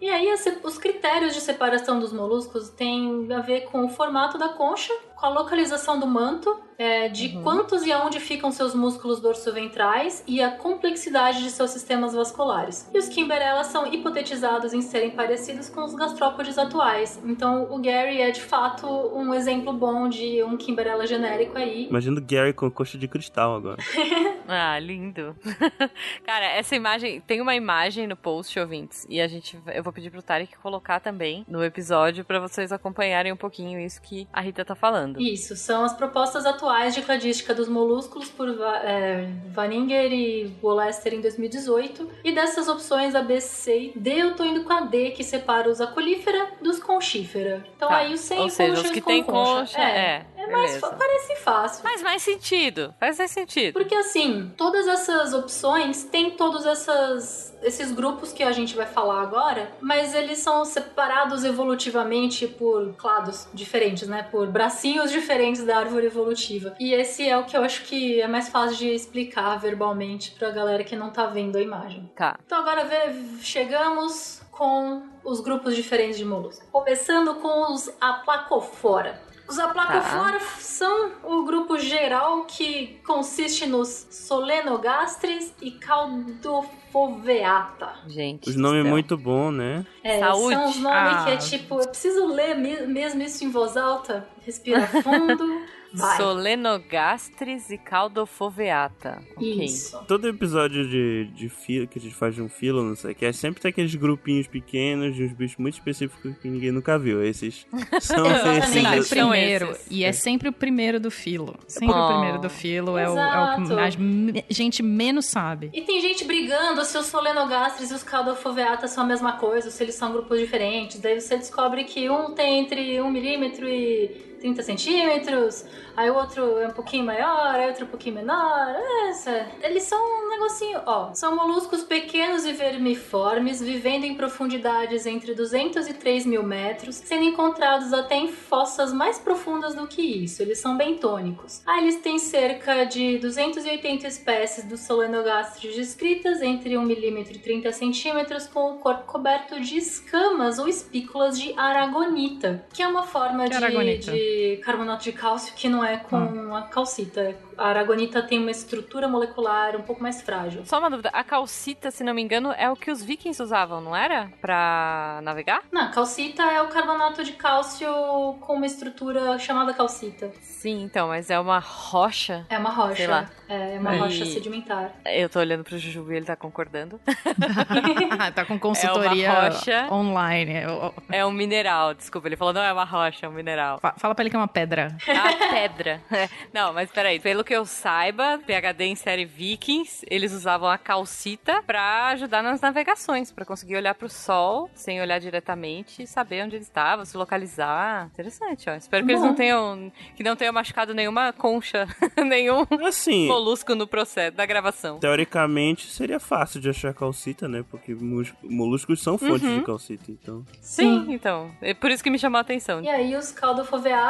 E aí, os critérios de separação dos moluscos têm a ver com o formato da concha, a localização do manto, é, de Uhum. quantos e aonde ficam seus músculos dorsoventrais e a complexidade de seus sistemas vasculares. E os Kimberella são hipotetizados em serem parecidos com os gastrópodes atuais. Então, o Gary é de fato um exemplo bom de um Kimberella genérico aí. Imagina o Gary com concha de cristal agora. Ah, lindo. Cara, essa imagem. Tem uma imagem no post, ouvintes. E a gente. Eu vou pedir pro Tarek colocar também no episódio pra vocês acompanharem um pouquinho isso que a Rita tá falando. Isso, são as propostas atuais de cladística dos molúsculos por é, Vaninger e Wolester em 2018. E dessas opções A, B, C e D, eu tô indo com a D, que separa os acolífera dos conchífera. Então Tá. aí os sem Ou seja, os que têm concha. concha. É, É, é mais, parece fácil. Faz mais sentido. Faz mais sentido. Porque assim, todas essas opções têm todos essas, esses grupos que a gente vai falar agora, mas eles são separados evolutivamente por clados diferentes, né? Por bracinhos diferentes da árvore evolutiva. E esse é o que eu acho que é mais fácil de explicar verbalmente pra galera que não tá vendo a imagem. Tá. Então agora chegamos com os grupos diferentes de moluscos. Começando com os aplacofora. Os aplacoflora são o grupo geral que consiste nos solenogastres e caldofoveata. Gente. Os nomes muito bons, né? É, Saúde. são os nomes Ah. que é tipo, eu preciso ler me- mesmo isso em voz alta, respira fundo, vai. Solenogastris e caldofoveata. Ok. Isso. Todo episódio de, de fila, que a gente faz de um filo, não sei o que, é sempre tem aqueles grupinhos pequenos de uns bichos muito específicos que ninguém nunca viu. Esses são Exatamente. Sempre o esses. Primeiro. esses. E é sempre o primeiro do filo. Sempre Oh. o primeiro do filo é o, é o que a gente menos sabe. E tem gente brigando se os solenogastres e os caldofoveata são a mesma coisa, ou se eles são grupos diferentes. Daí você descobre que um tem entre 1 milímetro e 30 centímetros, aí o outro é um pouquinho maior, aí outro um pouquinho menor. Essa. Eles são um negocinho, ó. São moluscos pequenos e vermiformes, vivendo em profundidades entre 200 e 3 mil metros, sendo encontrados até em fossas mais profundas do que isso. Eles são bentônicos. Ah, eles têm cerca de 280 espécies dos solenogastros descritas, entre 1 milímetro e 30 centímetros, com o corpo coberto de escamas ou espículas de aragonita, que é uma forma de, aragonita? De carbonato de cálcio que não é com a calcita. A aragonita tem uma estrutura molecular um pouco mais frágil. Só uma dúvida, a calcita, se não me engano, é o que os vikings usavam, não era? Pra navegar? Não, calcita é o carbonato de cálcio com uma estrutura chamada calcita. Sim, então, mas é uma rocha. É uma rocha. Sei lá. É uma E- rocha sedimentar. Eu tô olhando pro Jujuba e ele tá concordando. tá com consultoria É uma rocha. online. É, É um mineral, desculpa. Ele falou, não é uma rocha, é um mineral. fa- Fala pra ele que é uma pedra. A pedra. Não, mas peraí. Pelo que eu saiba, PHD em série Vikings, eles usavam a calcita pra ajudar nas navegações, pra conseguir olhar pro sol sem olhar diretamente e saber onde ele estava, se localizar. Interessante, ó. Espero que eles Bom. não tenham, que não tenham machucado nenhuma concha, nenhum Assim, molusco no processo da gravação. teoricamente seria fácil de achar calcita, né? Porque moluscos são fontes Uhum. de calcita, então. Sim, então. É por isso que me chamou a atenção. E aí os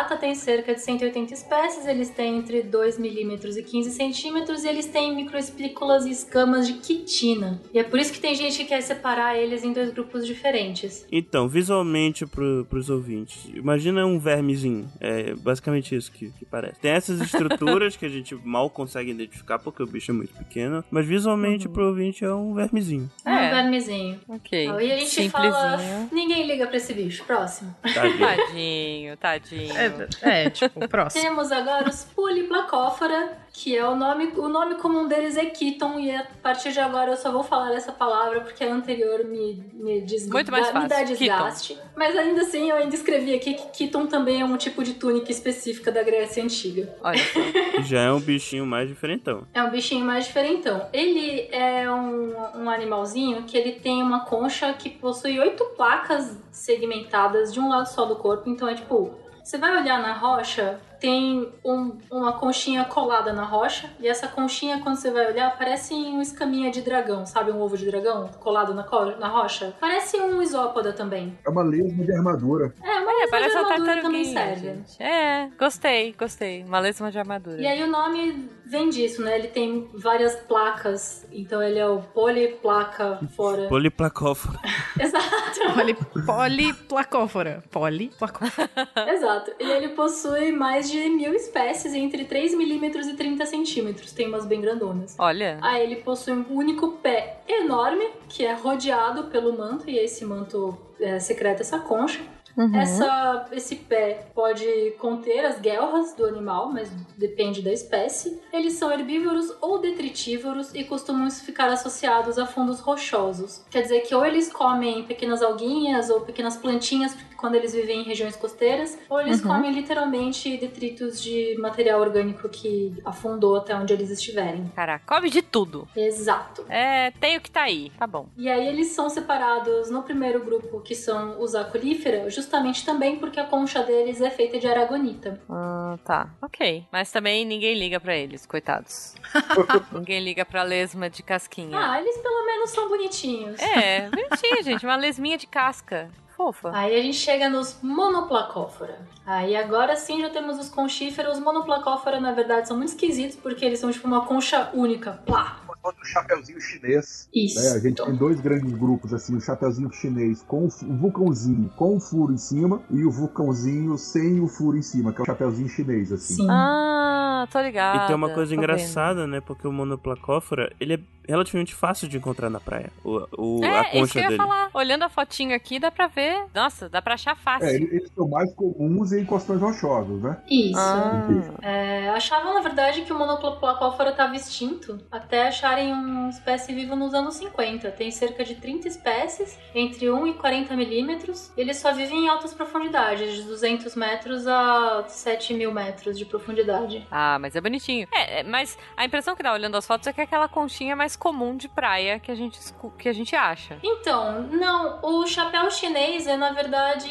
caldofoveata têm cerca de 180 espécies, eles têm entre 2 milímetros e 15 centímetros e eles têm microespículas e escamas de quitina. E é por isso que tem gente que quer separar eles em dois grupos diferentes. Então, visualmente pro, pros ouvintes, imagina um vermezinho. É basicamente isso que, que parece. Tem essas estruturas que a gente mal consegue identificar porque o bicho é muito pequeno, mas visualmente pro ouvinte é um vermezinho. É um É. vermezinho. Ok. E a gente fala, Simplesinho. ninguém liga pra esse bicho. Próximo. Tadinho. Tadinho, tadinho. É, é, tipo, próximo. Temos agora os Polyplacóphora, que é o nome, o nome comum deles é Keaton, e a partir de agora eu só vou falar essa palavra porque a anterior me, me, desg- Muito mais dá- me dá fácil, desgaste. Mas ainda assim, eu ainda escrevi aqui que Keaton também é um tipo de túnica específica da Grécia Antiga. Olha só. Já é um bichinho mais diferentão. É um bichinho mais diferentão. Ele é um, um animalzinho que ele tem uma concha que possui oito placas segmentadas de um lado só do corpo. Então é tipo, você vai olhar na rocha, tem um- uma conchinha colada na rocha. E essa conchinha, quando você vai olhar, parece um escaminha de dragão, sabe? Um ovo de dragão colado na, na rocha. Parece um isópoda também. É uma lesma de armadura. É, É, parece uma armadura também tartaruguinha, serve. gente. É, gostei, gostei. Uma lesma de armadura. E aí o nome vem disso, né? Ele tem várias placas. Então ele é o poliplaca fora. Poliplacófora. Exato. Poli, poliplacófora. Poliplacófora. Exato. E ele possui mais de mil espécies entre 3 milímetros e 30 centímetros. Tem umas bem grandonas. Olha. Aí ele possui um único pé enorme, que é rodeado pelo manto, e esse manto é, secreta essa concha. Uhum. Essa, esse pé pode conter as guelras do animal, mas depende da espécie. Eles são herbívoros ou detritívoros e costumam ficar associados a fundos rochosos. Quer dizer que ou eles comem pequenas alguinhas ou pequenas plantinhas quando eles vivem em regiões costeiras, ou eles Uhum. comem literalmente detritos de material orgânico que afundou até onde eles estiverem. Caraca, come de tudo. Exato. É, tem o que tá aí. Tá bom. E aí eles são separados no primeiro grupo, que são os acurífera, justamente também porque a concha deles é feita de aragonita. Ah, tá. Ok. Mas também ninguém liga pra eles, coitados. ninguém liga pra lesma de casquinha. Ah, eles pelo menos são bonitinhos. É, bonitinho, gente. Uma lesminha de casca. Fofa. Aí a gente chega nos monoplacófora. Aí agora sim já temos os conchíferos. Os monoplacófora, na verdade, são muito esquisitos porque eles são tipo uma concha única. Plá! quanto o chapeuzinho chinês. Isso. né? A gente tem dois grandes grupos, assim, o chapeuzinho chinês com o vulcãozinho com o furo em cima e o vulcãozinho sem o furo em cima, que é o chapeuzinho chinês, assim. Sim. Ah, tô ligada. E tem uma coisa tô vendo. engraçada, né? Porque o monoplacófora, ele é relativamente fácil de encontrar na praia. O, o- a É, isso concha que eu ia dele. falar. Olhando a fotinho aqui, dá pra ver. Nossa, dá pra achar fácil. É, eles são mais comuns em encostões rochosas, né? Isso. Ah, É, achavam, na verdade, que o monoplacófora estava extinto até acharem uma espécie viva nos anos 50. Tem cerca de 30 espécies, entre 1 e 40 milímetros. Eles só vivem em altas profundidades, de 200 metros a 7 mil metros de profundidade. Ah, mas é bonitinho. É, é, mas a impressão que dá olhando as fotos é que é aquela conchinha mais comum de praia que a gente, que a gente acha. Então, não, o chapéu chinês é, na verdade,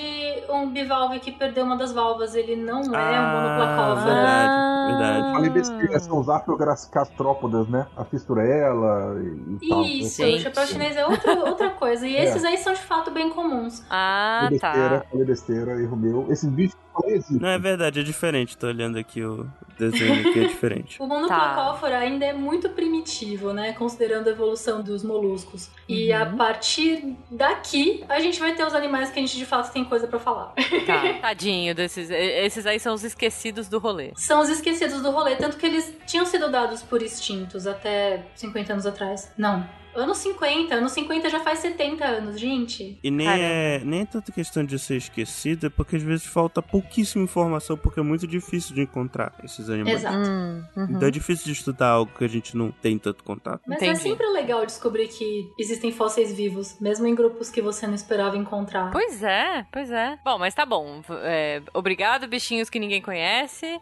um bivalve que perdeu uma das valvas. Ele não é um Ah, monoplacófora. verdade, verdade. Falei besteira, são os arqueogastrópodas, né? A fisturela e, e tal. Isso, o chapéu chinês é outra, outra coisa. E É. esses aí são de fato bem comuns. Ah, Falei besteira, tá. falei besteira, erro meu. Esses bichos Não, é verdade, é diferente. Tô olhando aqui o desenho aqui, é diferente. O monoplacófora ainda é muito primitivo, né? Considerando a evolução dos moluscos. E a partir daqui, a gente vai ter os animais que a gente de fato tem coisa pra falar. Tá. Tadinho desses. Esses aí são os esquecidos do rolê. São os esquecidos do rolê, tanto que eles tinham sido dados por extintos até 50 anos atrás. Não. Anos 50, anos 50 já faz 70 anos, gente. E nem Caramba. é, nem é tanta questão de ser esquecido, é porque às vezes falta pouquíssima informação, porque é muito difícil de encontrar esses animais. Exato. Hum, uhum. Então é difícil de estudar algo que a gente não tem tanto contato. Mas é Entendi. sempre legal descobrir que existem fósseis vivos, mesmo em grupos que você não esperava encontrar. Pois é, pois é. Bom, mas tá bom. É, obrigado, bichinhos que ninguém conhece.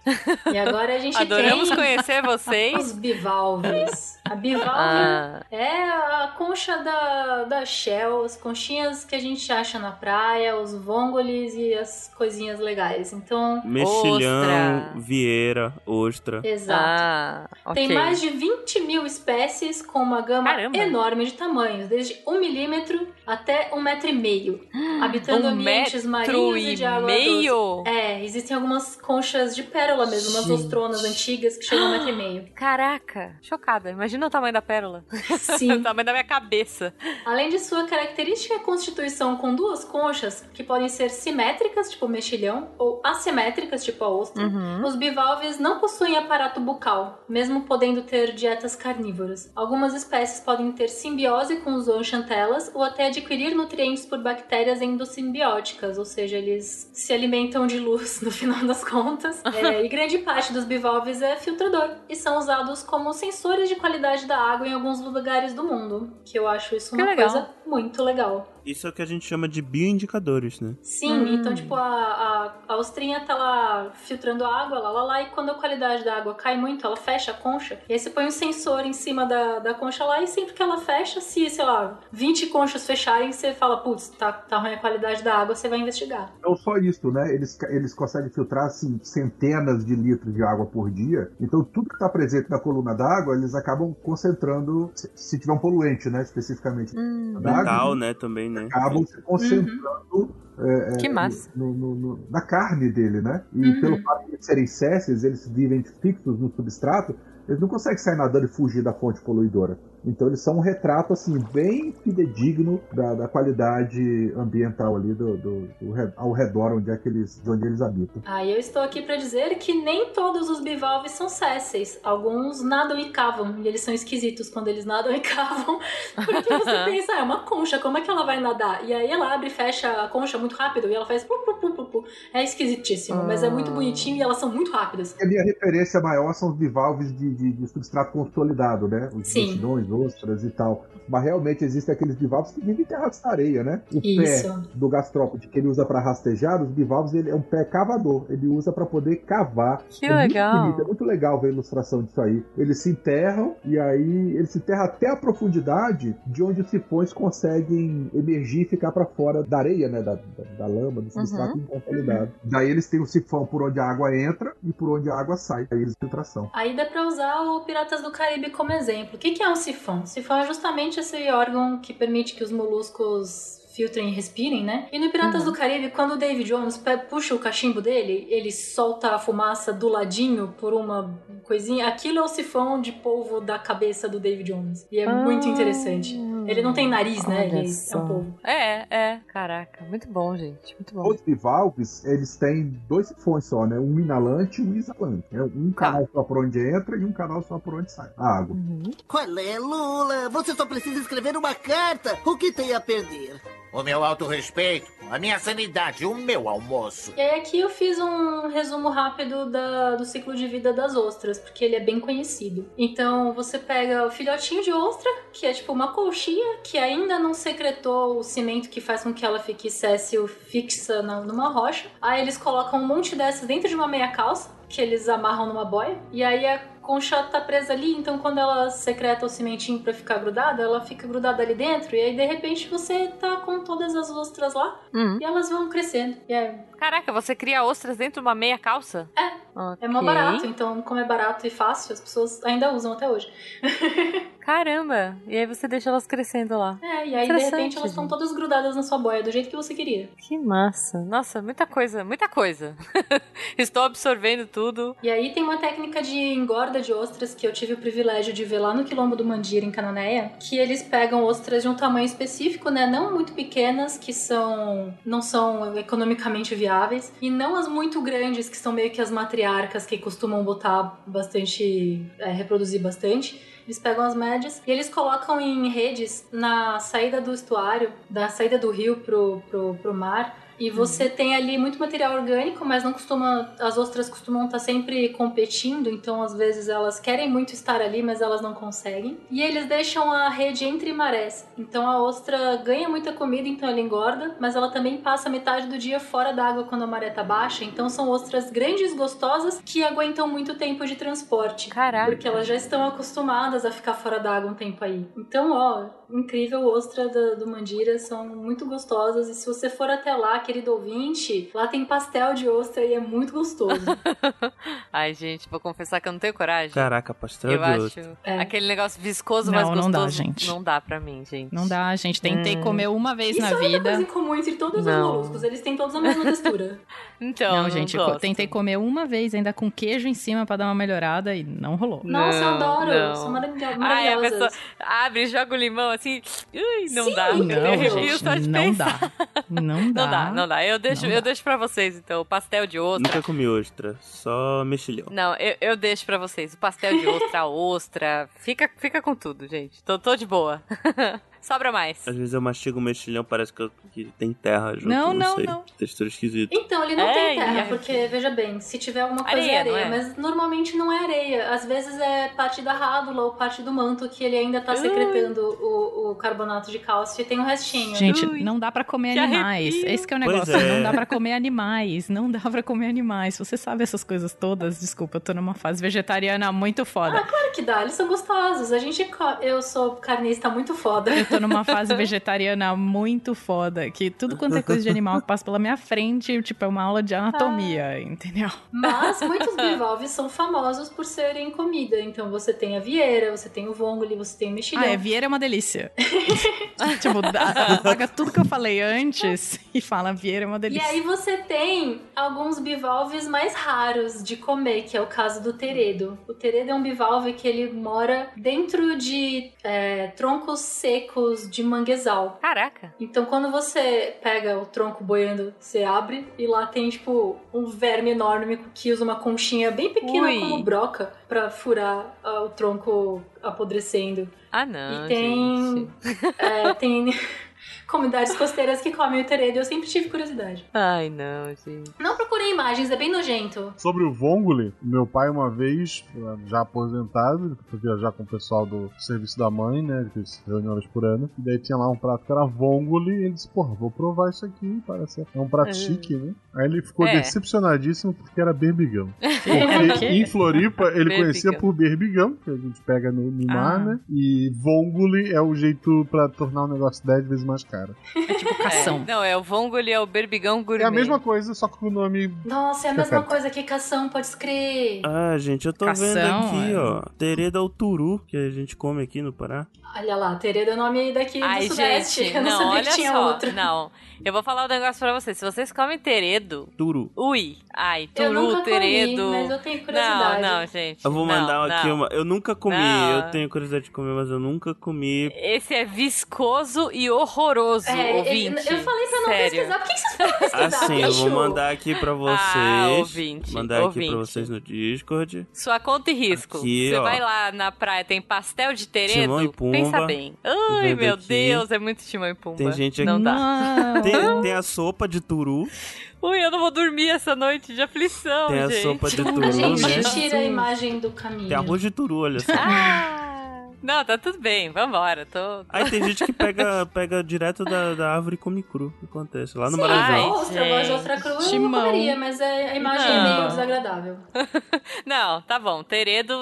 E agora a gente Adoramos tem conhecer os vocês. bivalves. A bivalve Ah, É a concha da, da Shell, as conchinhas que a gente acha na praia, os vongolis e as coisinhas legais. Então, Mexilhão, Ostra. vieira, ostra. exato. ah, ok. Tem mais de 20 mil espécies com uma gama Caramba. enorme de tamanhos, desde 1 milímetro até 1 metro e meio, habitando um ambientes metro marinhos e e de água doce. meio? É, existem algumas conchas de pérola mesmo, umas Gente. ostronas antigas que chegam a um metro e meio. Caraca, chocada. Imagina o tamanho da pérola. Sim. tamanho da minha cabeça. Além de sua característica constituição com duas conchas, que podem ser simétricas, tipo mexilhão, ou assimétricas, tipo a ostra, Uhum. os bivalves não possuem aparato bucal, mesmo podendo ter dietas carnívoras. Algumas espécies podem ter simbiose com os zooxantelas ou até adquirir nutrientes por bactérias endossimbióticas, ou seja, eles se alimentam de luz no final das contas. É, e grande parte dos bivalves é filtrador e são usados como sensores de qualidade da água em alguns lugares do mundo, que eu acho isso Que uma legal. coisa muito legal. Isso é o que a gente chama de bioindicadores, né? Sim, Hum. então, tipo, a, a, a ostrinha tá lá filtrando a água, lá, lá, lá, e quando a qualidade da água cai muito, ela fecha a concha, e aí você põe um sensor em cima da, da concha lá, e sempre que ela fecha, se, sei lá, 20 conchas fecharem, você fala, putz, tá, tá ruim a qualidade da água, você vai investigar. Não só isso, né? Eles, eles conseguem filtrar assim, centenas de litros de água por dia. Então, tudo que está presente na coluna d'água, eles acabam concentrando, se, se tiver um poluente, né? Especificamente. Hum, Metal, né, também, né? acabam se concentrando é, é, que massa. no- no- no- na carne dele, né? E Uhum. pelo fato de eles serem césseis, eles vivem fixos no substrato, eles não conseguem sair nadando e fugir da fonte poluidora. Então eles são um retrato assim bem fidedigno da, da qualidade ambiental ali do, do- do ao redor onde é que eles, de onde eles habitam. Aí eu estou aqui pra dizer que nem todos os bivalves são césseis. Alguns nadam e cavam, e eles são esquisitos quando eles nadam e cavam, porque você pensa, ah, é uma concha, como é que ela vai nadar? E aí ela abre e fecha a concha muito rápido e ela faz pu, pu, pu, pu, pu. É esquisitíssimo, mas é muito bonitinho e elas são muito rápidas. E a minha referência maior são os bivalves de, de- de substrato consolidado, né? Os Sim. Ostras e tal. Mas realmente existem aqueles bivalves que vivem terraços na areia, né? O Isso. pé do gastrópode que ele usa para rastejar, os bivalves ele é um pé cavador. Ele usa para poder cavar. Que é Muito legal. bonito, é muito legal ver a ilustração disso aí. Eles se enterram e aí eles se enterram até a profundidade de onde os sifões conseguem emergir e ficar para fora da areia, né? Da, da, da lama, do substrato Uhum. inconsolidado. Daí eles têm o sifão por onde a água entra e por onde a água sai. Aí eles filtração. Aí dá pra usar o Piratas do Caribe como exemplo. O que que é um sifão? Sifão é justamente esse órgão que permite que os moluscos filtrem e respirem, né? E no Piratas Uhum. do Caribe, quando o David Jones puxa o cachimbo dele, ele solta a fumaça do ladinho por uma coisinha. Aquilo é o sifão de polvo da cabeça do David Jones. E é muito interessante. Ele não tem nariz, né? Olha Ele é só. um polvo. É, é. Caraca, muito bom, gente. Muito bom. Os bivalves, eles têm dois sifões só, né? Um inalante e um exalante. né? Um canal só por onde entra e um canal só por onde sai. A água. Qual é, Lula? Você só precisa escrever uma carta. O que tem a perder? O meu autorrespeito, a minha sanidade, o meu almoço. E aí aqui eu fiz um resumo rápido da- do ciclo de vida das ostras, porque ele é bem conhecido. Então você pega o filhotinho de ostra, que é tipo uma colchia, que ainda não secretou o cimento que faz com que ela fique céssio fixa na- numa rocha. Aí eles colocam um monte dessas dentro de uma meia calça, que eles amarram numa boia. E aí a concha tá presa ali, então quando ela secreta o cimentinho pra ficar grudada, ela fica grudada ali dentro. E aí de repente você tá com todas as ostras lá Uhum. e elas vão crescendo. E é Caraca, você cria ostras dentro de uma meia calça? É. É mó barato, então, como é barato e fácil, as pessoas ainda usam até hoje. Caramba! E aí você deixa elas crescendo lá. É, e aí de repente elas estão todas grudadas na sua boia, do jeito que você queria. Que massa. Nossa, muita coisa, muita coisa. Estou absorvendo tudo. E aí tem uma técnica de engorda de ostras que eu tive o privilégio de ver lá no Quilombo do Mandira, em Cananéia, que eles pegam ostras de um tamanho específico, né? Não muito pequenas, que são não são economicamente viáveis, e não as muito grandes, que são meio que as matriarcas que costumam botar bastante, é, reproduzir bastante. Eles pegam as médias e eles colocam em redes na saída do estuário, da saída do rio pro, pro, pro mar. E você tem ali muito material orgânico, mas não costuma. As ostras costumam estar sempre competindo, então às vezes elas querem muito estar ali, mas elas não conseguem. E eles deixam a rede entre marés. Então a ostra ganha muita comida, então ela engorda, mas ela também passa metade do dia fora d'água quando a maré tá baixa. Então são ostras grandes, gostosas, que aguentam muito tempo de transporte. Caraca. Porque elas já estão acostumadas a ficar fora d'água um tempo aí. Então, ó, incrível ostra do, do Mandira, são muito gostosas. E se você for até lá, querido ouvinte, lá tem pastel de ostra e é muito gostoso. Ai, gente, vou confessar que eu não tenho coragem. Caraca, pastel eu de acho ostra. É. aquele negócio viscoso, Não, mas não gostoso. dá, gente. Não dá pra mim, gente. Não dá, gente. Tentei Hum. comer uma vez Isso na é uma vida. coisa em comum entre todos Não. os moluscos. Eles têm todos a mesma textura. Então, não, não gente, eu gosto. tentei comer uma vez, ainda com queijo em cima pra dar uma melhorada e não rolou. Nossa, eu Não, adoro. não. São maravilho- Ai, a maravilhosas. pessoa abre, joga o limão assim. Ui, não Sim, dá. não, gente, só de não dá. Não dá. Não dá, não dá. Eu deixo, Não eu dá. deixo pra vocês, então. O pastel de ostra. Nunca comi ostra, só mexilhão. Não, eu, eu deixo pra vocês. O pastel de ostra, a ostra. Fica, fica com tudo, gente. Tô, tô de boa. Sobra mais. Às vezes eu mastigo o mexilhão, parece que, eu- que tem terra junto. Não, não, não, sei. não. Textura esquisita. Então, ele não É, tem terra, é- porque, veja bem, se tiver alguma coisa Areia, é areia, é? mas normalmente não é areia. Às vezes é parte da rádula ou parte do manto que ele ainda tá Ui. secretando o, o carbonato de cálcio e tem um restinho. Gente, Ui, não dá pra comer que animais. arrepio. Esse que é o negócio. é. Não dá pra comer animais. Não dá pra comer animais. Você sabe essas coisas todas? Desculpa, eu tô numa fase vegetariana muito foda. Claro que dá, eles são gostosos. A gente, eu sou carnista muito foda. Eu tô numa fase vegetariana muito foda. Que tudo quanto é coisa de animal que passa pela minha frente, tipo, é uma aula de anatomia, entendeu? Mas muitos bivalves são famosos por serem comida. Então você tem a vieira, você tem o vongole, você tem o mexilhão. Ah, é, Vieira é uma delícia. tipo, paga tudo que eu falei antes e fala Vieira é uma E delícia. aí você tem alguns bivalves mais raros de comer, que é o caso do teredo. O teredo é um bivalve que ele mora dentro de é, troncos secos de manguezal. Caraca. Então quando você pega o tronco boiando, você abre e lá tem tipo um verme enorme que usa uma conchinha bem pequena Ui. como broca pra furar ah, o tronco apodrecendo. Ah, não, e tem, é, tem comunidades costeiras que comem o teredo. Eu sempre tive curiosidade. Ai, não, gente. Não procurei imagens, é bem nojento. Sobre o Vongole, meu pai uma vez, já aposentado, ele foi viajar com o pessoal do serviço da mãe, né? Ele fez reuniões por ano. E daí tinha lá um prato que era Vongole, e ele disse, porra, vou provar isso aqui, parece. É um prato Uhum. chique, né? Aí ele ficou É. decepcionadíssimo porque era berbigão. Porque em Floripa ele Berbigão. conhecia por berbigão, que a gente pega no, no mar, Ah. né? E Vongole é o jeito pra tornar o negócio 10 vezes mais cara. É tipo cação. É, não, é o Vongole é o berbigão gourmet. É a mesma coisa, só com o nome. Nossa, é a mesma coisa que cação, pode escrever. Ah, gente, eu tô Cação, vendo aqui, é. ó. Tereda é o turu, que a gente come aqui no Pará. Olha lá, Tereda é o nome daqui Ai, do Sudeste. gente, eu não, não, sabia olha que tinha só. outro. Não, eu vou falar um negócio pra vocês. Se vocês comem teredo, Turu. ui, ai, Eu turu, nunca teredo. comi, mas eu tenho Não, curiosidade. não, gente. Eu vou não, mandar aqui não. uma. Eu nunca comi, Não. eu tenho curiosidade de comer, mas eu nunca comi. Esse é viscoso e horroroso, É, ouvinte. eu falei pra não Sério. pesquisar. Por que que vocês foram pesquisar? Assim, eu vou mandar aqui pra vocês. Ah, ouvinte, mandar aqui ouvinte. pra vocês no Discord. Sua conta e risco. Aqui, Você ó. vai lá na praia, tem pastel de teredo. Timão e Pumba. Pensa bem. Ai, meu aqui. Deus, é muito timão e pumba. Tem gente Não aqui- dá. Não. Tem, tem a sopa de turu. Ui, eu não vou dormir essa noite de aflição, Tem a gente. sopa de A turu, gente né? tira a imagem do caminho. Tem arroz de turu, olha só. Ah! Não, tá tudo bem, vambora. Tô... Aí tem gente que pega, pega direto da, da árvore e come cru. O que acontece? Lá no Sim, Maranhão. Ai, ostra, eu gosto de ostra crua, eu não comeria, mas é, a imagem é Não. meio desagradável. Não, tá bom. Teredo.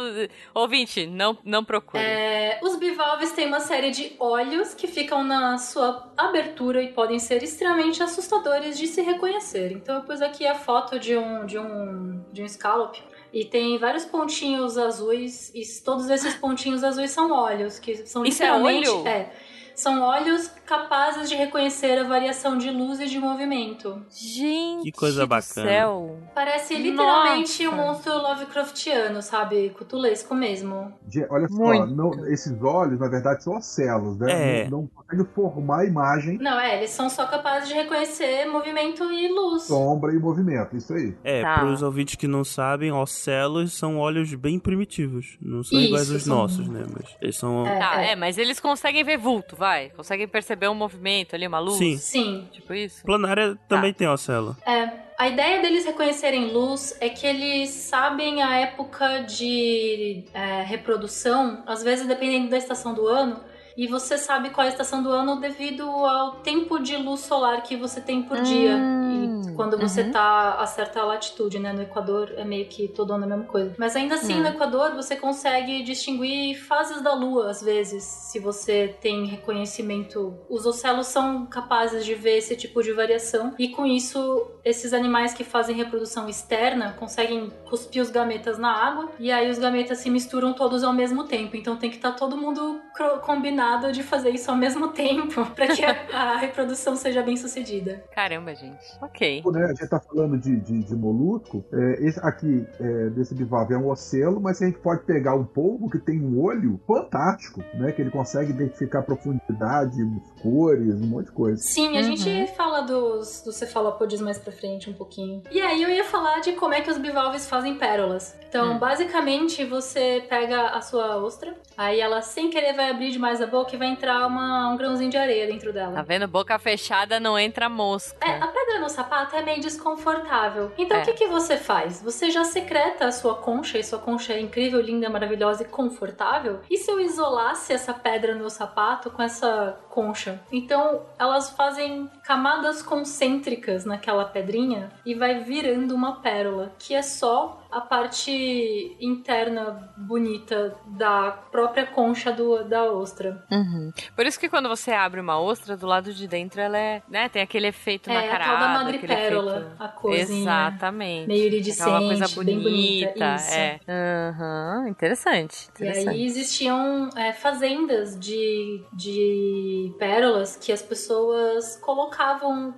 Ouvinte, não, não procure. É, os bivalves têm uma série de olhos que ficam na sua abertura e podem ser extremamente assustadores de se reconhecer. Então eu pus aqui a foto de um de um de um scallop e tem vários pontinhos azuis e todos esses pontinhos azuis são olhos que são Isso é literalmente olho? é, são olhos capazes de reconhecer a variação de luz e de movimento. Gente. Que coisa do bacana. Céu. Parece literalmente Nossa. um monstro Lovecraftiano, sabe? Cutulesco mesmo. Olha só, não- esses olhos, na verdade, são ocelos, né? É. Não, não conseguem formar imagem, Não, é, eles são só capazes de reconhecer movimento e luz. sombra e movimento. Isso aí. É, Tá. pros ouvintes que não sabem, ocelos são olhos bem primitivos. Não são Isso, iguais aos são- nossos, né? Mas eles são. É. Tá, é, mas eles conseguem ver vulto, vai. Conseguem perceber um movimento ali, uma luz. Sim. Sim. Tipo isso. Planária também tem ocelo. É, a ideia deles reconhecerem luz é que eles sabem a época de é, reprodução, às vezes dependendo da estação do ano, e você sabe qual é a estação do ano devido ao tempo de luz solar que você tem por dia. Hum, E quando você uhum. tá a certa latitude, né? No Equador é meio que todo ano a mesma coisa. Mas ainda assim, Hum. no Equador você consegue distinguir fases da lua, às vezes, se você tem reconhecimento. Os ocelos são capazes de ver esse tipo de variação, e com isso, esses animais que fazem reprodução externa conseguem cuspir os gametas na água, e aí os gametas se misturam todos ao mesmo tempo. Então tem que estar todo mundo cro- combinado de fazer isso ao mesmo tempo, para que a, a reprodução seja bem sucedida. Caramba, gente. Ok. Né? A gente tá falando de, de, de molusco. É, esse aqui, é, desse bivalve, é um ocelo, mas a gente pode pegar um polvo que tem um olho fantástico, né? Que ele consegue identificar profundidade, cores, um monte de coisa. Sim, a Uhum. gente fala dos, dos cefalópodes mais pra frente um pouquinho. E aí eu ia falar de como é que os bivalves fazem pérolas. Então, Hum. basicamente, você pega a sua ostra, aí ela sem querer vai abrir demais a boca e vai entrar uma, um grãozinho de areia dentro Tá dela. vendo? Boca fechada não entra mosca. É, a pedra no sapato é meio desconfortável. Então É. o que, que você faz? Você já secreta a sua concha, e sua concha é incrível, linda, maravilhosa e confortável. E se eu isolasse essa pedra no sapato com essa concha? Então elas fazem camadas concêntricas naquela pedrinha e vai virando uma pérola, que é só a parte interna bonita da própria concha do, da ostra. Uhum. Por isso que quando você abre uma ostra, do lado de dentro ela é, né, tem aquele efeito É, a tal da madrepérola, efeito- a corzinha. Exatamente. meio iridescente, Aquela coisa bem bonita. bonita, isso. É. Aham, interessante. E interessante. aí existiam é, fazendas de, de pérolas que as pessoas colocavam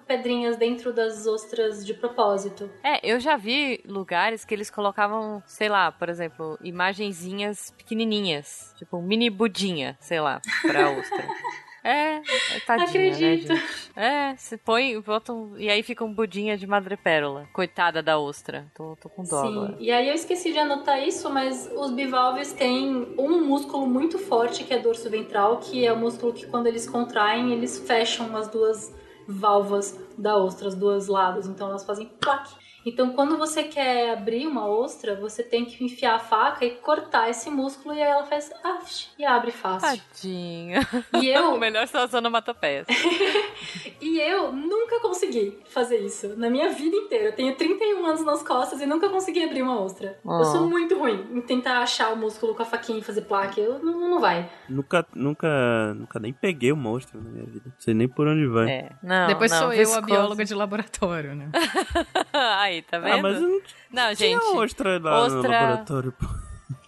pedrinhas dentro das ostras de propósito. É, eu já vi lugares que eles colocavam, sei lá, por exemplo, imagenzinhas pequenininhas, tipo um mini budinha, sei lá, pra ostra. É, é tadinha, Acredito. né, gente? É, se põe, botam, e aí fica um budinha de madrepérola. Coitada da ostra. Tô, tô com dó Sim, agora. e aí eu esqueci de anotar isso, mas os bivalves têm um músculo muito forte que é dorso ventral, que é o músculo que quando eles contraem, eles fecham as duas válvulas da ostra, os dois lados, então elas fazem plaque. Então, quando você quer abrir uma ostra, você tem que enfiar a faca e cortar esse músculo e aí ela faz aft e abre fácil. Tadinho. E eu, O melhor são as onomatopeias. e eu nunca consegui fazer isso na minha vida inteira. Eu tenho 31 anos nas costas e nunca consegui abrir uma ostra. Oh. Eu sou muito ruim em tentar achar o músculo com a faquinha e fazer placa. Eu, não, não vai. Nunca, nunca, nunca nem peguei um monstro na minha vida. Não sei nem por onde vai. É. Não, Depois não, sou eu a viscoso. bióloga de laboratório, né? Aí, tá vendo? Ah, mas não Não, gente. ostra no ostra- laboratório. pô.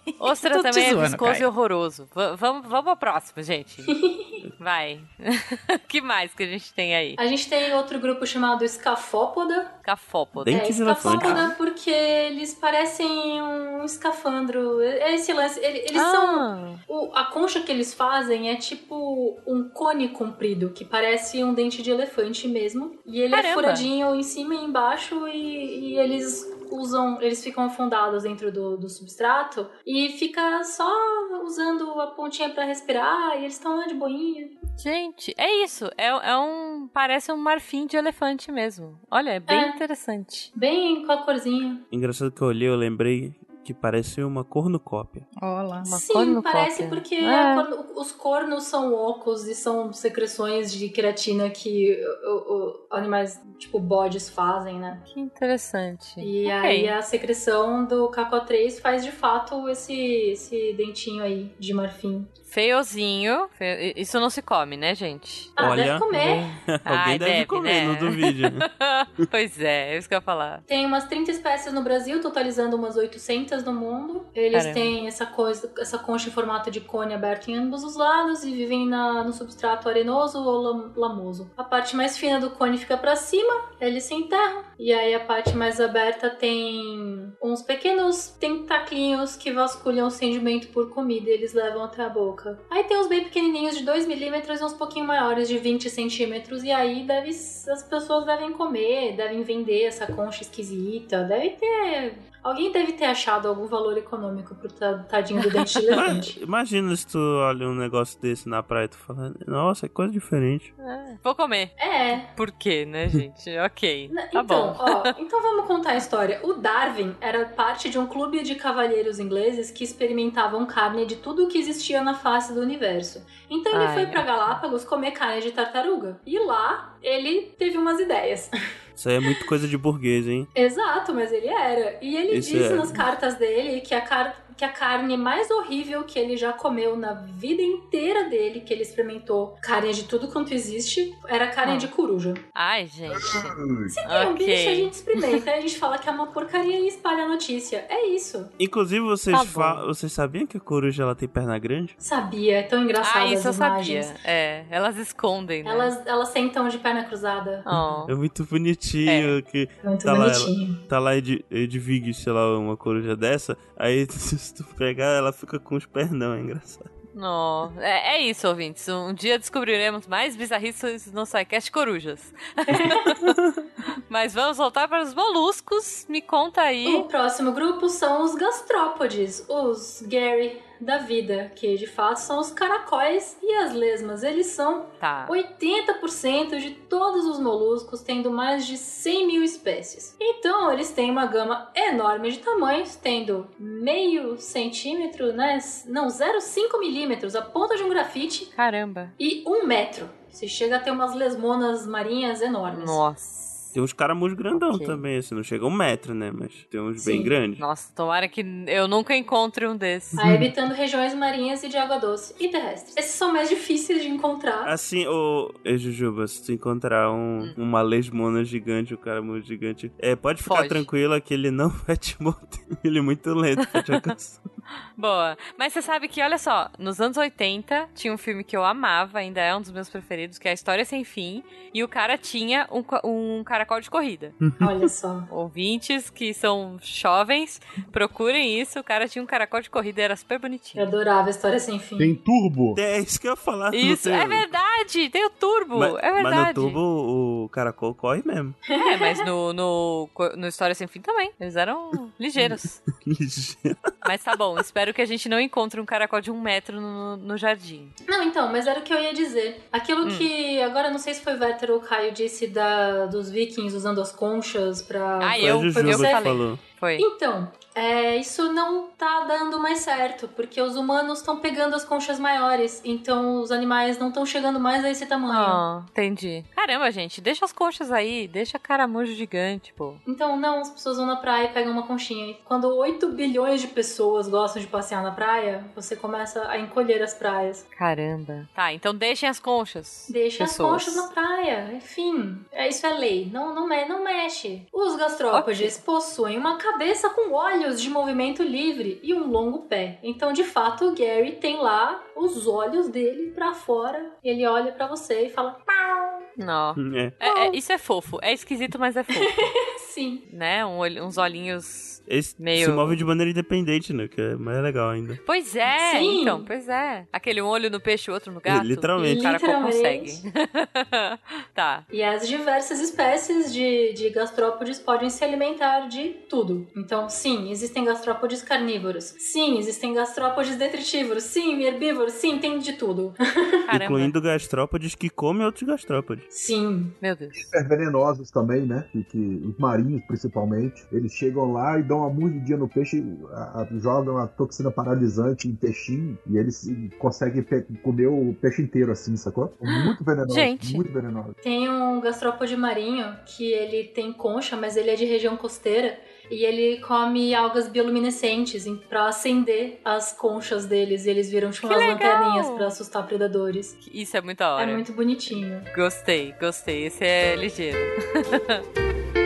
Ostra também é zoando, viscoso Caio. e horroroso. Va- vamos, vamos ao próximo, gente. Vai. que mais que a gente tem aí? A gente tem outro grupo chamado Escafópoda. Cafópoda. Dente é, escafópoda porque eles parecem um escafandro. É esse lance. ele- Eles são. Ah, o- a concha que eles fazem é tipo um cone comprido, que parece um dente de elefante mesmo. E ele é Caramba. furadinho em cima e embaixo, e, e eles usam. Eles ficam afundados dentro do, do substrato e fica só usando a pontinha pra respirar, e eles estão lá de boinha. Gente, é isso. É, é um. Parece um marfim de elefante mesmo. Olha, é bem É. interessante. Bem com a corzinha. Engraçado que eu olhei, eu lembrei que parece uma cornucópia. Olá. Uma Sim, cornucópia. parece porque É. corno- os cornos são ocos e são secreções de queratina que o- o- animais tipo bodes fazem, né? Que interessante. E Ok. aí a secreção do KCO3 faz de fato esse, esse dentinho aí de marfim. Feiozinho. Feio- Isso não se come, né, gente? Ah, Olha, deve comer. Alguém Ai, deve, deve, comer, né? não duvide. pois é, é isso que eu ia falar. Tem umas 30 espécies no Brasil, totalizando umas 800 no mundo. Eles Caramba. têm essa coisa, essa concha em formato de cone aberto em ambos os lados e vivem na- no substrato arenoso ou lam- lamoso. A parte mais fina do cone fica pra cima, eles se enterram. E aí a parte mais aberta tem uns pequenos tentaclinhos que vasculham o sedimento por comida e eles levam até a boca. Aí tem uns bem pequenininhos de 2 milímetros e uns pouquinho maiores de 20 centímetros. E aí deve, as pessoas devem comer, devem vender essa concha esquisita. Deve ter. Alguém deve ter achado algum valor econômico pro ta- tadinho do dente de elefante. Imagina se tu olha um negócio desse na praia e tu fala, nossa, é coisa diferente. É, Vou comer. É. Por quê, né, gente? ok. Na- Tá então, bom. ó, então vamos contar a história. O Darwin era parte de um clube de cavalheiros ingleses que experimentavam carne de tudo o que existia na face do universo. Então ele Ai, foi pra Galápagos comer carne de tartaruga. E lá ele teve umas ideias. Isso aí é muito coisa de burguês, hein? Exato, mas ele era. E ele Isso disse é. nas cartas dele que a, car que a carne mais horrível que ele já comeu na vida inteira dele, que ele experimentou carne de tudo quanto existe, era carne Ah. de coruja. Ai, gente. Se tem um Ok. bicho, a gente experimenta, aí a gente fala que é uma porcaria e espalha a notícia. É isso. Inclusive, vocês, Tá fa- vocês sabiam que a coruja ela tem perna grande? Sabia, é tão engraçado Ah, isso eu as imagens. sabia. É, elas escondem, né? Elas, elas sentam de perna cruzada. Oh. É muito bonitinho que Muito Tá lá ela. bonitinho. tá lá Ed, Edvig, sei lá, uma coruja dessa. Aí se tu pegar, ela fica com os pernão, é engraçado. Não. É, é isso, ouvintes. Um dia descobriremos mais bizarrices no SciCast Corujas. Mas vamos voltar para os moluscos. Me conta aí. O próximo grupo são os gastrópodes, os Gary da vida, que de fato são os caracóis e as lesmas. Eles são Tá. 80% de todos os moluscos, tendo mais de 100 mil espécies. Então, eles têm uma gama enorme de tamanhos, tendo meio centímetro, né? Não, 0,5 milímetros, a ponta de um grafite, Caramba. e um metro. Você chega a ter umas lesmonas marinhas enormes. Nossa. Tem uns caramujos grandão Ok. também, assim, não chega um metro, né? Mas tem uns Sim. bem grandes. Nossa, tomara que eu nunca encontre um desses. Aí habitando regiões marinhas e de água doce e terrestres. Esses são mais difíceis de encontrar. Assim, ô, ô Jujuba, se tu encontrar um, Hum. uma lesmona gigante, um caramujo gigante, é, pode ficar Foge. tranquila que ele não vai te morder. Ele é muito lento pra te alcançar. Boa. Mas você sabe que, olha só, nos anos 80 tinha um filme que eu amava, ainda é um dos meus preferidos, que é A História Sem Fim, e o cara tinha um, um caracol de corrida. Olha só. Ouvintes que são jovens, procurem isso. O cara tinha um caracol de corrida e era super Eu bonitinho. adorava a história sem fim. Tem turbo? É isso que eu ia falar. Isso, é verdade! Tem o turbo! Mas, é verdade. mas no tubo o caracol corre mesmo. É, mas no, no, no História Sem Fim também. Eles eram ligeiros. Ligeiro. Mas tá bom, espero que a gente não encontre um caracol de um metro no, no jardim. Não, então, mas era o que eu ia dizer. Aquilo que, agora não sei se foi Véter ou Caio disse da, dos vikings usando as conchas pra... Ah, Foi eu, Jujuba eu que falei. falou. Foi. Então, é, isso não tá dando mais certo, porque os humanos estão pegando as conchas maiores, então os animais não estão chegando mais a esse tamanho. Ah, entendi. Caramba, gente, deixa as conchas aí, deixa caramujo gigante, pô. Então, não, as pessoas vão na praia e pegam uma conchinha. Quando 8 bilhões de pessoas gostam de passear na praia, você começa a encolher as praias. Caramba. Tá, então deixem as conchas. Deixa as Pessoas. conchas na praia, enfim. É, isso é lei, não, não, me- não mexe. Os gastrópodes possuem uma cabeça com olhos de movimento livre e um longo pé. Então, de fato, o Gary tem lá os olhos dele pra fora. Ele olha pra você e fala: "Pau". Não. É. É- é- isso é fofo. É esquisito, mas é fofo. Sim. né? Um olho- uns olhinhos. Esse Meio- se move de maneira independente, né? Que é mais legal ainda. Pois é, Sim. então, pois é. Aquele um olho no peixe e outro no gato. Literalmente. O Literalmente. consegue. tá. E as diversas espécies de, de gastrópodes podem se alimentar de tudo. Então, sim, existem gastrópodes carnívoros. Sim, existem gastrópodes detritívoros. Sim, herbívoros. Sim, tem de tudo. Caramba. Incluindo gastrópodes que comem outros gastrópodes. Sim. Meu Deus. super venenosos também, né? Que, que os marinhos, principalmente, eles chegam lá e dão uma mordidinha no peixe, a- a- jogam a toxina paralisante em peixinho e eles conseguem pe- comer o peixe inteiro assim, sacou? Muito venenoso. Gente. Muito venenoso. Tem um gastrópode marinho que ele tem concha, mas ele é de região costeira. E ele come algas bioluminescentes pra acender as conchas deles. E eles viram tipo Que umas legal! lanterninhas pra assustar predadores. Isso é muito da hora. É muito bonitinho. Gostei, gostei. Esse é ligeiro.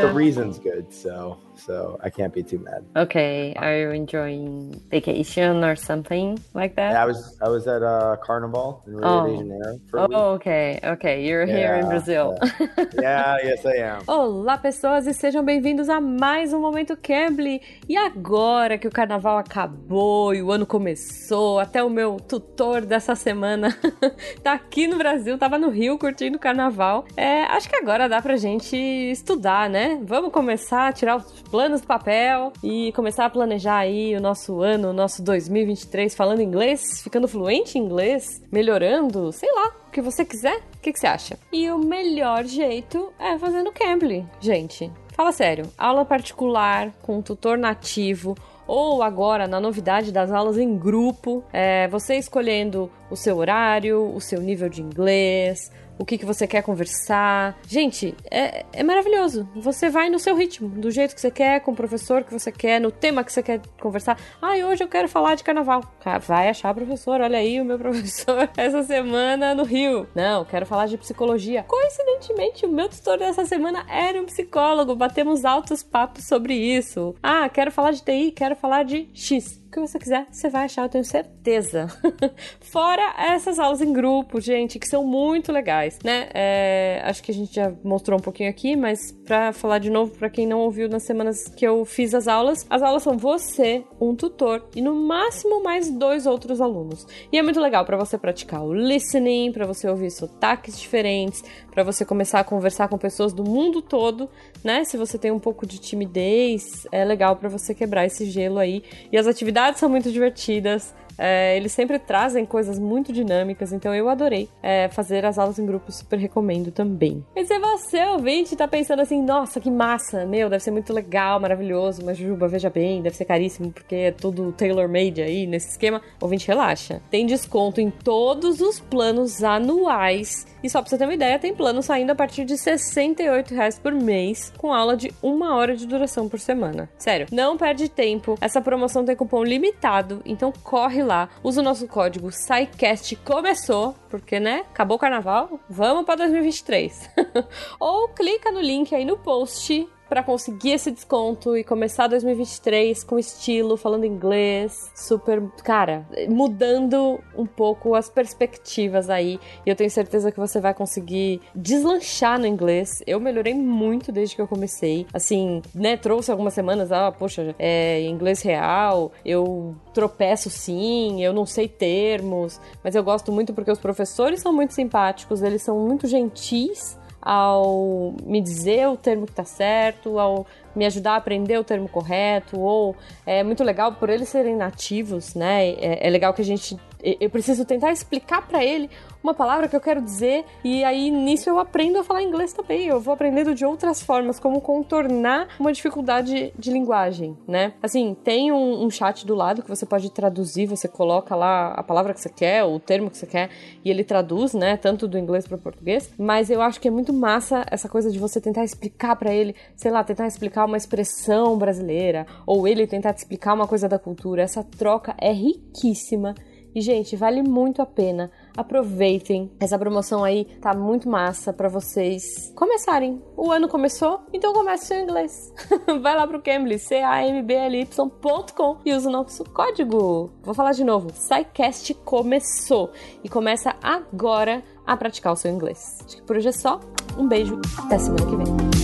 But Yeah. the reason's good, so so I can't be too mad. Okay, are you enjoying vacation or something like that? I was I was at a carnival in Rio Oh. de Janeiro a week. Oh, okay, okay. You're here in Yeah, Brazil. Yeah, yes I am. Olá, pessoas, e sejam bem-vindos a mais um Momento Cambly. E agora que o carnaval acabou e o ano começou, até o meu tutor dessa semana tá aqui no Brasil, tava no Rio curtindo o carnaval. É, acho que agora dá pra gente estudar, né? Vamos começar a tirar os planos do papel e começar a planejar aí o nosso ano, o nosso 2023, falando inglês, ficando fluente em inglês, melhorando, sei lá, o que você quiser. O que, que você acha? E o melhor jeito é fazendo Cambly, gente. Fala sério, aula particular com um tutor nativo ou agora na novidade das aulas em grupo, é, você escolhendo o seu horário, o seu nível de inglês, o que, que você quer conversar. Gente, é, é maravilhoso. Você vai no seu ritmo, do jeito que você quer, com o professor que você quer, no tema que você quer conversar. Ah, hoje eu quero falar de carnaval. Vai achar professor, olha aí o meu professor essa semana no Rio. Não, quero falar de psicologia. Coincidentemente, o meu tutor dessa semana era um psicólogo. Batemos altos papos sobre isso. Ah, quero falar de TI, quero falar de X. O que você quiser, você vai achar, eu tenho certeza. Fora essas aulas em grupo, gente, que são muito legais, né? É, acho que a gente já mostrou um pouquinho aqui, mas pra falar de novo, pra quem não ouviu nas semanas que eu fiz as aulas, as aulas são você, um tutor e no máximo mais dois outros alunos. E é muito legal pra você praticar o listening, pra você ouvir sotaques diferentes, pra você começar a conversar com pessoas do mundo todo, né? Se você tem um pouco de timidez, é legal pra você quebrar esse gelo aí. E as atividades são muito divertidas. É, eles sempre trazem coisas muito dinâmicas, então eu adorei é, fazer as aulas em grupo, super recomendo também. E se você, ouvinte, tá pensando assim, nossa, que massa, meu, deve ser muito legal, maravilhoso, mas Juba, veja bem, deve ser caríssimo, porque é tudo tailor-made aí nesse esquema, ouvinte, relaxa. Tem desconto em todos os planos anuais. E só pra você ter uma ideia, tem plano saindo a partir de 68 reais por mês, com aula de uma hora de duração por semana. Sério, não perde tempo. Essa promoção tem cupom limitado, então corre lá, usa o nosso código SciCast começou, porque né, acabou o carnaval, vamos pra 2023. Ou clica no link aí no post pra conseguir esse desconto e começar 2023 com estilo, falando inglês, super, cara, mudando um pouco as perspectivas aí. E eu tenho certeza que você vai conseguir deslanchar no inglês. Eu melhorei muito desde que eu comecei. Assim, né, trouxe algumas semanas, ah, poxa, é inglês real, eu tropeço sim, eu não sei termos, mas eu gosto muito porque os professores são muito simpáticos, eles são muito gentis ao me dizer o termo que tá certo, ao me ajudar a aprender o termo correto, ou é muito legal por eles serem nativos, né? É, é legal que a gente eu preciso tentar explicar para ele uma palavra que eu quero dizer e aí nisso eu aprendo a falar inglês também. Eu vou aprendendo de outras formas como contornar uma dificuldade de linguagem, né? Assim, tem um, um chat do lado que você pode traduzir, você coloca lá a palavra que você quer, o termo que você quer e ele traduz, né, tanto do inglês para português. Mas eu acho que é muito massa essa coisa de você tentar explicar para ele, sei lá, tentar explicar uma expressão brasileira ou ele tentar te explicar uma coisa da cultura. Essa troca é riquíssima e, gente, vale muito a pena. Aproveitem. Essa promoção aí tá muito massa para vocês começarem. O ano começou, então comece seu inglês. Vai lá pro Cambly, C-A-M-B-L-Y.com e usa o nosso código. Vou falar de novo. SciCast começou e começa agora a praticar o seu inglês. Acho que por hoje é só. Um beijo. Até semana que vem.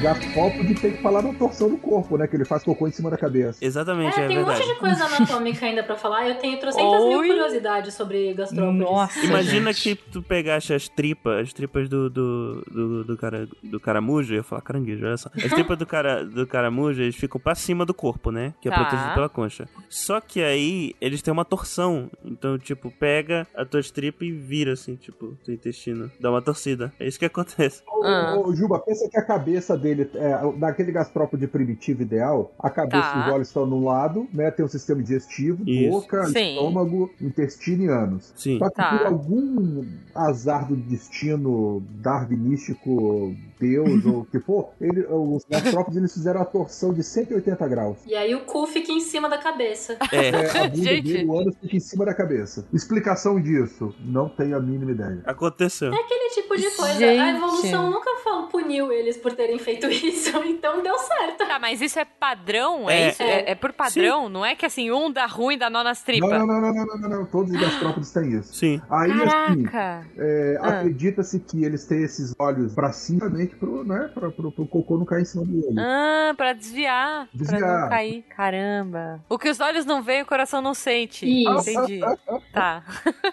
Gastrópode tem que falar na torção do corpo, né? Que ele faz cocô em cima da cabeça. Exatamente, É, é, tem um verdade. monte de coisa anatômica ainda pra falar. Eu tenho trocentas mil curiosidades sobre gastrópodes. Nossa. Imagina gente. que tu pegasse as tripas, as tripas do, do, do, do, cara, do caramujo, eu ia falar caranguejo, olha só. As tripas do, cara, do caramujo, eles ficam pra cima do corpo, né? Que é Tá. protegido pela concha. Só que aí, eles têm uma torção. Então, tipo, pega as tuas tripas e vira, assim, tipo, teu intestino. Dá uma torcida. É isso que acontece. Ô, Ah. ô, Juba, pensa que a cabeça dele, é, daquele gastrópode primitivo ideal, a cabeça Tá. e os olhos estão num lado, né? Tem o sistema digestivo, Isso. boca, Sim. estômago, intestino e ânus. Sim. Só que Tá. por algum azar do destino darwinístico, Deus ou o que for, ele, os gastrópodes eles fizeram a torção de 180 graus. E aí o cu fica em cima da cabeça. É. É, a bunda Gente. dele, o ânus fica em cima da cabeça. Explicação disso? Não tenho a mínima ideia. Aconteceu. É aquele tipo de coisa. Gente. A evolução nunca falou, puniu eles por terem feito isso, então deu certo. Tá, mas isso é padrão? É, É. isso? É, é por padrão? Não é que assim, um dá ruim dá nó nas tripas? Não, não, não, não, não, não, não. Todos os gastrópodes têm isso. Sim. Aí, assim, Caraca! é, Ah. acredita-se que eles têm esses olhos pra cima, realmente pro, né, pra, pro, pro cocô não cair em cima olho. Ah, pra desviar, Pra Desviar. não cair. Caramba. O que os olhos não veem, o coração não sente. Isso. Entendi. Tá.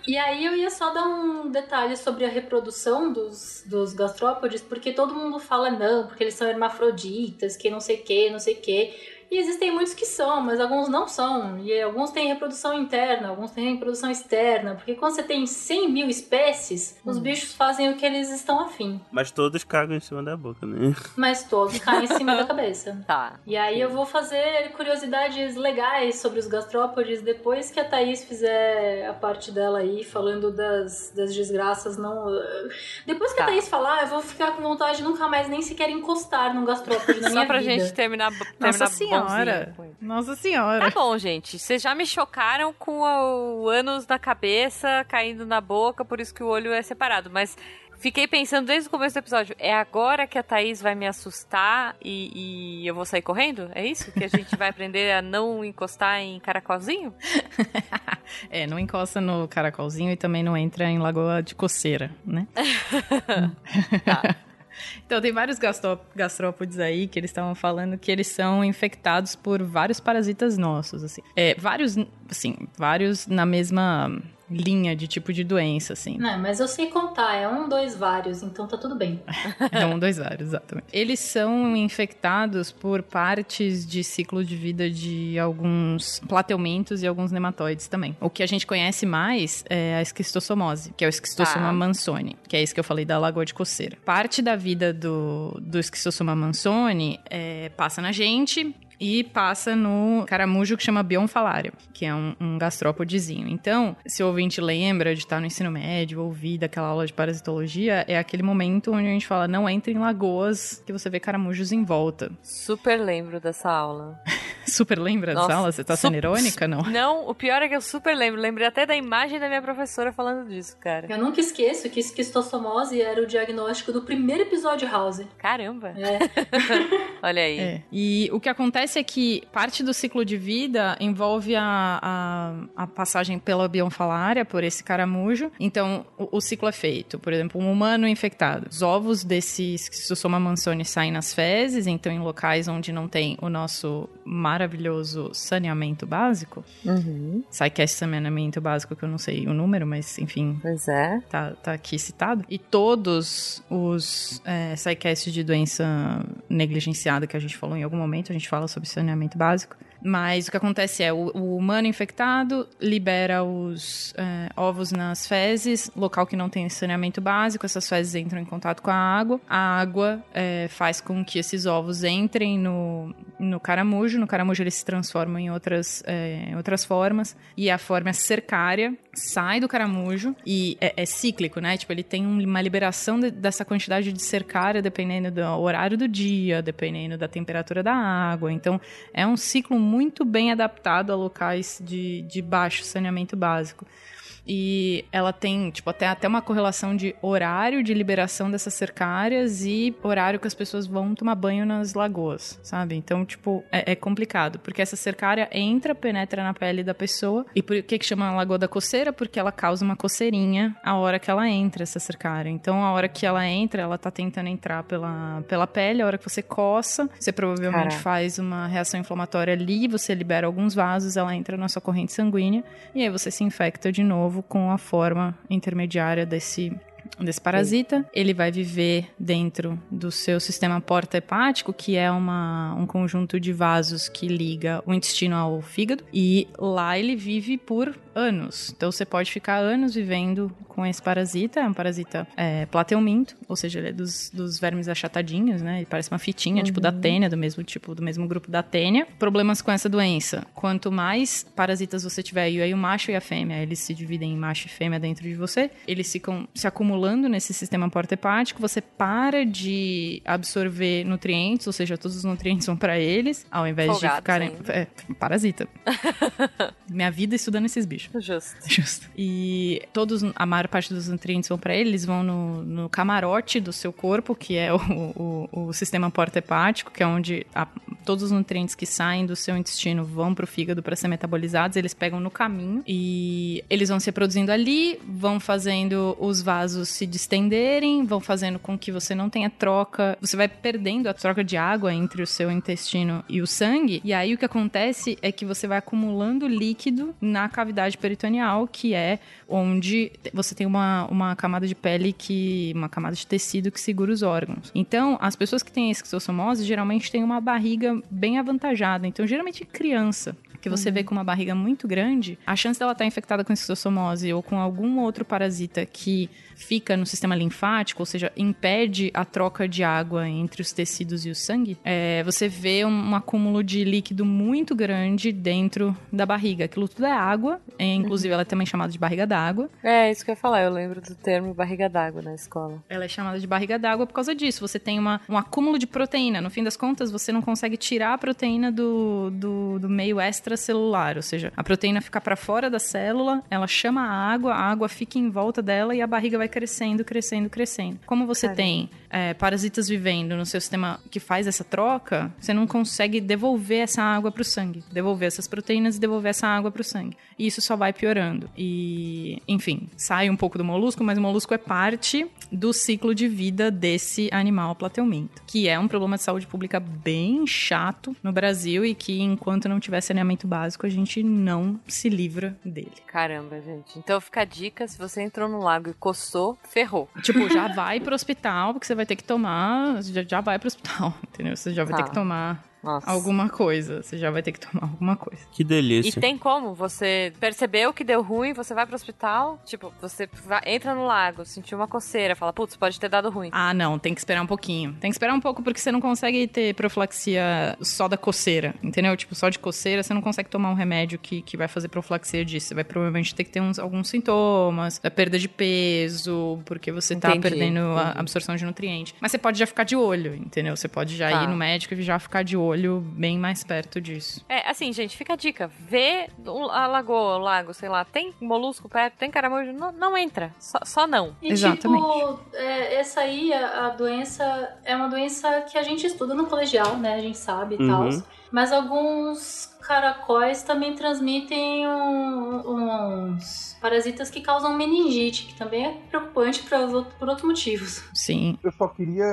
E aí eu ia só dar um detalhe sobre a reprodução dos, dos gastrópodes, porque todo mundo fala não, porque eles são hermafroditas, que não sei o que, não sei o que. E existem muitos que são, mas alguns não são. E alguns têm reprodução interna, alguns têm reprodução externa. Porque quando você tem 100 mil espécies, os bichos fazem o que eles estão afim. Mas todos cagam em cima da boca, né? Mas todos caem em cima da cabeça. Tá. E aí eu vou fazer curiosidades legais sobre os gastrópodes depois que a Thaís fizer a parte dela aí, falando das, das desgraças não... Depois que Tá. a Thaís falar, eu vou ficar com vontade de nunca mais nem sequer encostar num gastrópode na minha Só pra vida. gente terminar, terminar Nossa senhora. Ele. Nossa senhora. Tá bom, gente. Vocês já me chocaram com o ânus na cabeça, caindo na boca, por isso que o olho é separado. Mas fiquei pensando desde o começo do episódio: é agora que a Thaís vai me assustar e, e eu vou sair correndo? É isso? Que a gente vai aprender a não encostar em caracolzinho? É, não encosta no caracolzinho e também não entra em lagoa de coceira, né? Tá. Então, tem vários gastró- gastrópodes aí que eles estavam falando que eles são infectados por vários parasitas nossos, assim. É, vários, assim, vários na mesma linha de tipo de doença, assim. Não, mas eu sei contar, é um, dois, vários, então tá tudo bem. É um, dois, vários, exatamente. Eles são infectados por partes de ciclo de vida de alguns plateumentos e alguns nematóides também. O que a gente conhece mais é a esquistossomose, que é o esquistossoma Tá. mansoni, que é isso que eu falei da lagoa de coceira. Parte da vida do, do esquistossoma mansoni é, passa na gente, e passa no caramujo que chama Bionfalaria, que é um, um gastrópodezinho. Então, se o ouvinte lembra de estar no ensino médio, ouvir daquela aula de parasitologia, é aquele momento onde a gente fala não entre em lagoas que você vê caramujos em volta. Super lembro dessa aula. Super lembra Nossa, dessa aula? Você tá sendo irônica, não? Não, o pior é que eu super lembro. Lembrei até da imagem da minha professora falando disso, cara. Eu nunca esqueço que esquistossomose era o diagnóstico do primeiro episódio House. Caramba. É. Olha aí. É. E o que acontece é que parte do ciclo de vida envolve a, a, a passagem pela bionfalária, por esse caramujo. Então, o, o ciclo é feito. Por exemplo, um humano infectado. Os ovos desse Schistosoma mansoni saem nas fezes, então em locais onde não tem o nosso maravilhoso saneamento básico. Uhum. SciCast saneamento básico, que eu não sei o número, mas enfim, Pois é. tá, tá aqui citado. E todos os é, de doença negligenciada que a gente falou em algum momento, a gente fala sobre saneamento básico. Mas o que acontece é, o, o humano infectado libera os é, ovos nas fezes, local que não tem saneamento básico, essas fezes entram em contato com a água. A água é, faz com que esses ovos entrem no, no caramujo. No caramujo eles se transformam em outras, é, outras formas. E a forma cercária sai do caramujo e é, é cíclico, né? Tipo, ele tem um- uma liberação de- dessa quantidade de cercária dependendo do horário do dia, dependendo da temperatura da água. Então, é um ciclo muito bem adaptado a locais de, de baixo saneamento básico. E ela tem, tipo, até, até uma correlação de horário de liberação dessas cercárias e horário que as pessoas vão tomar banho nas lagoas, sabe? Então, tipo, é, é complicado. Porque essa cercária entra, penetra na pele da pessoa. E por que que chama Lagoa da Coceira? Porque ela causa uma coceirinha a hora que ela entra, essa cercária. Então, a hora que ela entra, ela tá tentando entrar pela, pela pele. A hora que você coça, você provavelmente Caraca. faz uma reação inflamatória ali, você libera alguns vasos, ela entra na sua corrente sanguínea. E aí você se infecta de novo com a forma intermediária desse desse parasita, ele vai viver dentro do seu sistema porta-hepático, que é uma, um conjunto de vasos que liga o intestino ao fígado, e lá ele vive por anos. Então você pode ficar anos vivendo com esse parasita, é um parasita é, plateuminto, ou seja, ele é dos, dos vermes achatadinhos, né? Ele parece uma fitinha, tipo da tênia, do mesmo tipo, do mesmo grupo da tênia. Problemas com essa doença. Quanto mais parasitas você tiver, e aí o macho e a fêmea, eles se dividem em macho e fêmea dentro de você, eles ficam se acumulando nesse sistema porta-hepático, você para de absorver nutrientes, ou seja, todos os nutrientes vão para eles, ao invés de Folgados ficarem... ainda. É, parasita. Minha vida estudando esses bichos. Justo. Justo. E todos, a maior parte dos nutrientes vão para ele, eles vão no, no camarote do seu corpo, que é o, o, o sistema porta-hepático, que é onde a- todos os nutrientes que saem do seu intestino vão pro fígado para ser metabolizados, eles pegam no caminho e eles vão se reproduzindo ali, vão fazendo os vasos se distenderem, vão fazendo com que você não tenha troca, você vai perdendo a troca de água entre o seu intestino e o sangue, e aí o que acontece é que você vai acumulando líquido na cavidade peritoneal, que é onde você tem uma, uma camada de pele que. uma camada de tecido que segura os órgãos. Então, as pessoas que têm esquistossomose geralmente têm uma barriga bem avantajada. Então, geralmente criança. Que você vê com uma barriga muito grande, a chance dela estar infectada com esquistossomose ou com algum outro parasita que fica no sistema linfático, ou seja, impede a troca de água entre os tecidos e o sangue, é, você vê um, um acúmulo de líquido muito grande dentro da barriga. Aquilo tudo é água, é, inclusive ela é também chamada de barriga d'água. É, isso que eu ia falar. Eu lembro do termo barriga d'água na escola. Ela é chamada de barriga d'água por causa disso. Você tem uma, um acúmulo de proteína. No fim das contas, você não consegue tirar a proteína do, do, do meio extracelular. Ou seja, a proteína fica para fora da célula, ela chama a água, a água fica em volta dela e a barriga vai crescendo, crescendo, crescendo. Como você Caramba. tem é, parasitas vivendo no seu sistema que faz essa troca, você não consegue devolver essa água para o sangue, devolver essas proteínas e devolver essa água para o sangue. E isso só vai piorando. E, enfim, sai um pouco do molusco, mas o molusco é parte do ciclo de vida desse animal plateuminto, que é um problema de saúde pública bem chato no Brasil e que enquanto não tiver saneamento básico a gente não se livra dele. Caramba, gente. Então fica a dica: se você entrou no lago e coçou, ferrou. Tipo, já vai pro hospital, porque você vai ter que tomar. Já, já vai pro hospital, entendeu? Você já vai Tá. ter que tomar Nossa. alguma coisa. Você já vai ter que tomar alguma coisa. Que E delícia. tem como? Você percebeu que deu ruim, você vai pro hospital, tipo, você vai- entra no lago, sentiu uma coceira, fala, putz, pode ter dado ruim. Ah, não, tem que esperar um pouquinho. Tem que esperar um pouco porque você não consegue ter profilaxia só da coceira, entendeu? Tipo, só de coceira, você não consegue tomar um remédio que, que vai fazer profilaxia disso. Você vai provavelmente ter que ter uns, alguns sintomas, a perda de peso, porque você tá Entendi, perdendo a entendi. absorção de nutriente. Mas você pode já ficar de olho, entendeu? Você pode já Tá. ir no médico e já ficar de olho bem mais perto disso. É, assim, gente, fica a dica. Vê o- a lagoa, o lago, sei lá, tem molusco perto, tem caramujo, não, não entra. Só, só não. E Exatamente. tipo, é, essa aí, a, a doença, é uma doença que a gente estuda no colegial, né? A gente sabe e Uhum. tal. Mas alguns caracóis também transmitem um- uns parasitas que causam meningite, que também é preocupante pra, os outros- por outros motivos. Sim. Eu só queria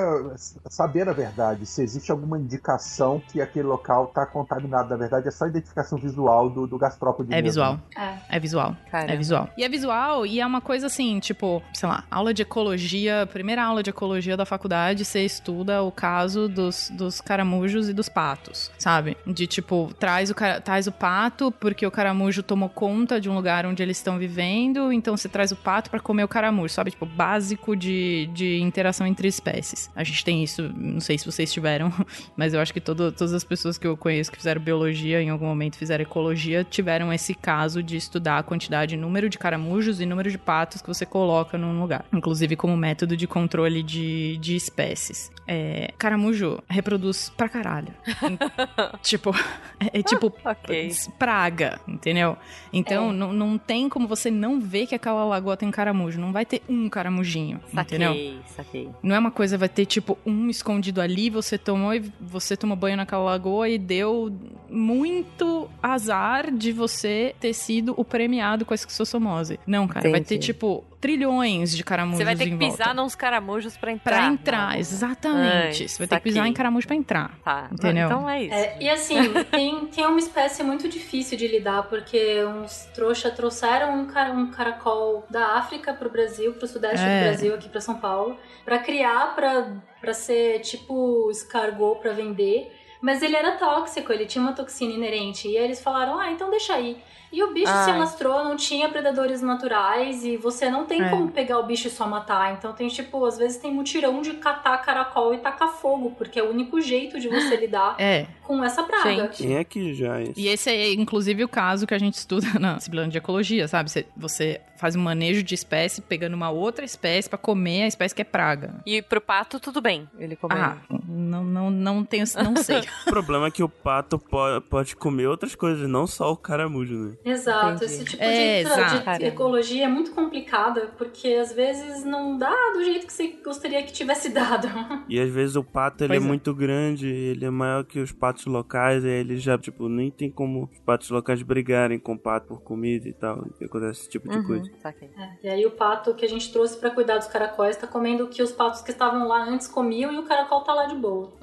saber, na verdade, se existe alguma indicação que aquele local está contaminado. Na verdade, é só identificação visual do, do gastrópode É mesmo. visual. É. É visual. Caramba. É visual. E é visual, e é uma coisa assim, tipo, sei lá, aula de ecologia, primeira aula de ecologia da faculdade, você estuda o caso dos, dos caramujos e dos patos, sabe? De tipo, traz o, traz o pato porque o caramujo tomou conta de um lugar onde eles estão vivendo, então você traz o pato pra comer o caramujo, sabe? Tipo, básico de, de interação entre espécies. A gente tem isso, não sei se vocês tiveram, mas eu acho que todo, todas as pessoas que eu conheço que fizeram biologia, em algum momento fizeram ecologia, tiveram esse caso de estudar a quantidade, número de caramujos e número de patos que você coloca num lugar. Inclusive como método de controle de, de espécies. É, caramujo reproduz pra caralho. tipo, é, é tipo Ok. praga, entendeu? Então É. não, não tem como você não ver que aquela lagoa tem caramujo. Não vai ter um caramujinho, entendeu? Saquei, saquei. Não é uma coisa, vai ter tipo um escondido ali, você tomou e você tomou banho naquela lagoa e deu muito azar de você ter sido o premiado com a esquistossomose. Não, cara, vai ter Entendi. tipo trilhões de caramujos Você vai ter que pisar nos caramujos pra entrar. Pra entrar, exatamente. Ai, você vai ter que pisar em caramujo pra entrar. Tá, Entendeu? então é isso. É, e assim, tem, tem uma espécie muito difícil de lidar, porque uns trouxa trouxeram um, cara, um caracol da África pro Brasil, pro sudeste É. do Brasil, aqui pra São Paulo, pra criar, pra, pra ser tipo escargot pra vender. Mas ele era tóxico, ele tinha uma toxina inerente. E aí eles falaram, ah, então deixa aí. E o bicho se Ai. alastrou, não tinha predadores naturais e você não tem É. como pegar o bicho e só matar. Então tem tipo, às vezes tem mutirão de catar caracol e tacar fogo, porque é o único jeito de você lidar É. com essa praga. Gente. Quem é que já é E esse é, inclusive, o caso que a gente estuda na disciplina de ecologia, sabe? Você faz um manejo de espécie pegando uma outra espécie pra comer a espécie que é praga. E pro pato, tudo bem. Ele comeu. Ah, não, não, não tenho, não sei. O problema é que o pato po- pode comer outras coisas, não só o caramujo, né? Exato, Entendi. esse tipo É, de, exato. de ecologia é muito complicada, porque às vezes não dá do jeito que você gostaria que tivesse dado. E às vezes o pato ele é, é. muito grande, ele é maior que os patos locais, e ele já, tipo, nem tem como os patos locais brigarem com o pato por comida e tal. que Acontece esse tipo de Uhum, coisa. Saquei. É, e aí o pato que a gente trouxe pra cuidar dos caracóis tá comendo o que os patos que estavam lá antes comiam e o caracol tá lá de boa.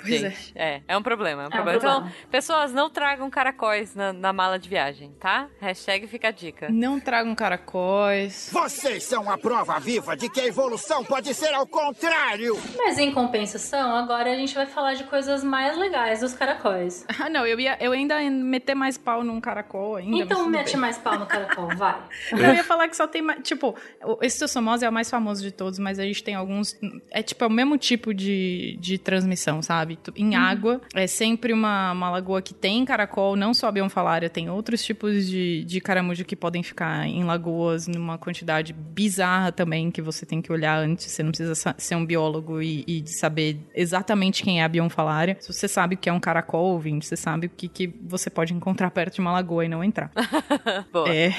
Pois é. Gente, é. é. um problema, é um É um problema. problema. Então, pessoas, não tragam caracóis na, na mala de viagem, tá? Hashtag fica a dica. Não tragam caracóis. Vocês são a prova viva de que a evolução pode ser ao contrário. Mas em compensação, agora a gente vai falar de coisas mais legais dos caracóis. Ah, não, eu ia eu ainda ia meter mais pau num caracol ainda. Então mete bem. mais pau no caracol, vai. Eu ia falar que só tem mais. Tipo, o Esquistossomose é o mais famoso de todos, mas a gente tem alguns. É tipo, é o mesmo tipo de, de transmissão, sabe? Em água, é sempre uma, uma lagoa que tem caracol, não só a bionfalária, tem outros tipos de, de caramujo que podem ficar em lagoas numa quantidade bizarra também, que você tem que olhar antes. Você não precisa sa- ser um biólogo e, e saber exatamente quem é a bionfalária. Se você sabe o que é um caracol, ouvinte, você sabe o que, que você pode encontrar perto de uma lagoa e não entrar. Boa. É,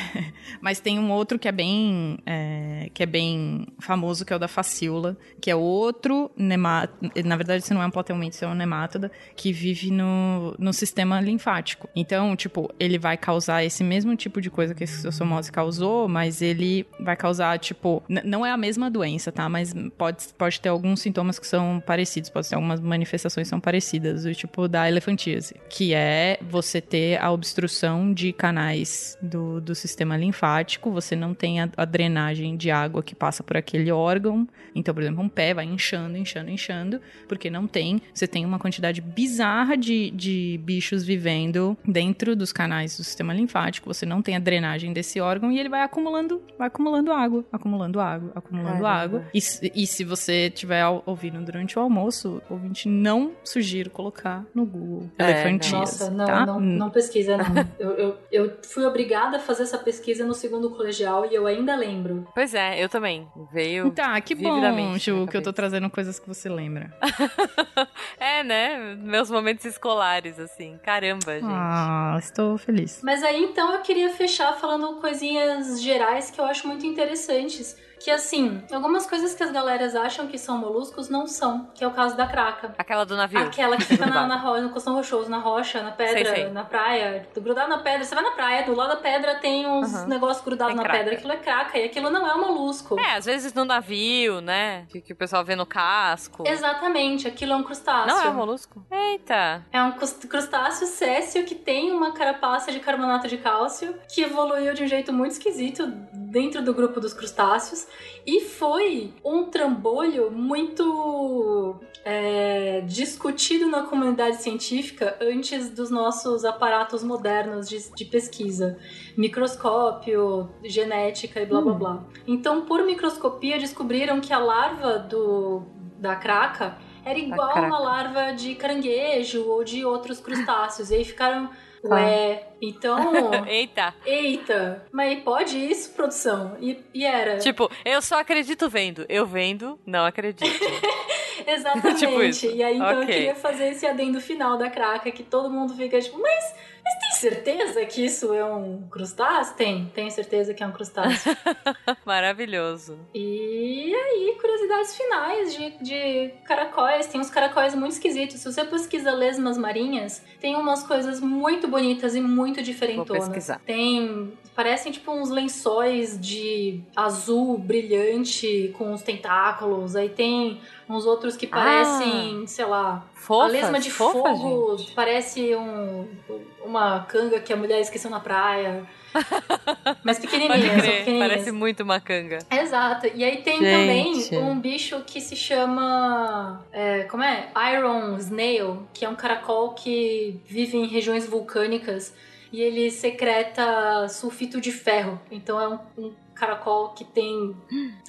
mas tem um outro que é bem é, que é bem famoso, que é o da faciola, que é outro nemátodo. Na verdade, isso não é um platelminte, isso é um nemátoda que vive no, no sistema linfático. Então, tipo, ele vai causar esse mesmo tipo de coisa que a esquistossomose causou, mas ele vai causar, tipo, não é a mesma doença, tá? Mas pode, pode ter alguns sintomas que são parecidos, pode ter algumas manifestações que são parecidas, do tipo da elefantíase, que é você ter a obstrução de canais do, do sistema linfático linfático, você não tem a, a drenagem de água que passa por aquele órgão. Então, por exemplo, um pé vai inchando, inchando, inchando, porque não tem. Você tem uma quantidade bizarra de, de bichos vivendo dentro dos canais do sistema linfático. Você não tem a drenagem desse órgão e ele vai acumulando, vai acumulando água, acumulando água, acumulando Caramba. água. E, se- e se você estiver ao- ouvindo durante o almoço, ouvinte, não sugiro colocar no Google É, elefantias, Nossa, não, tá? não, não pesquisa, não. Eu, eu, eu fui obrigada a fazer essa pesquisa no segundo colegial e eu ainda lembro. Pois é, eu também. Veio. Tá, que bom, Ju, que eu tô trazendo coisas que você lembra. É, né? Meus momentos escolares, assim. Caramba, gente. Ah, estou feliz. Mas aí então eu queria fechar falando coisinhas gerais que eu acho muito interessantes. Que assim, algumas coisas que as galeras acham que são moluscos não são, que é o caso da craca. Aquela do navio. Aquela que fica na, na ro- no costão rochoso, na rocha, na pedra, Sei, sei. na praia, grudado na pedra. Você vai na praia, do lado da pedra tem uns Aham. negócios grudados na craca. pedra. Aquilo é craca e aquilo não é um molusco. É, às vezes no navio, né? Que, que o pessoal vê no casco. Exatamente, aquilo é um crustáceo. Não é um molusco? Eita. É um crus- crustáceo céssio que tem uma carapaça de carbonato de cálcio que evoluiu de um jeito muito esquisito dentro do grupo dos crustáceos e foi um trambolho muito é, discutido na comunidade científica antes dos nossos aparatos modernos de, de pesquisa, microscópio, genética e blá blá blá. Então, por microscopia, descobriram que a larva do, da craca era igual craca. uma larva de caranguejo ou de outros crustáceos. E aí ficaram, ué, então. Eita. Eita, mas pode isso, produção? E, e era. Tipo, eu só acredito vendo. Eu vendo, não acredito. Exatamente. tipo isso. E aí, então, eu Ok. queria fazer esse adendo final da craca, que todo mundo fica tipo, mas, mas tem certeza que isso é um crustáceo? Tem, tenho certeza que é um crustáceo. Maravilhoso. E aí, curiosidades finais de, de caracóis. Tem uns caracóis muito esquisitos. Se você pesquisa lesmas marinhas, tem umas coisas muito bonitas e muito diferentonas. pesquisar. Tem. Parecem tipo uns lençóis de azul brilhante com os tentáculos. Aí tem uns outros que parecem, sei lá. Fofas, a lesma de fofa, fogo parece um, uma canga que a mulher esqueceu na praia. Mas Pode pequenininhas, são crer, parece muito uma canga. Exato. E aí tem Gente. também um bicho que se chama. é, como é? Iron Snail, que é um caracol que vive em regiões vulcânicas e ele secreta sulfito de ferro. Então é um, um caracol que tem.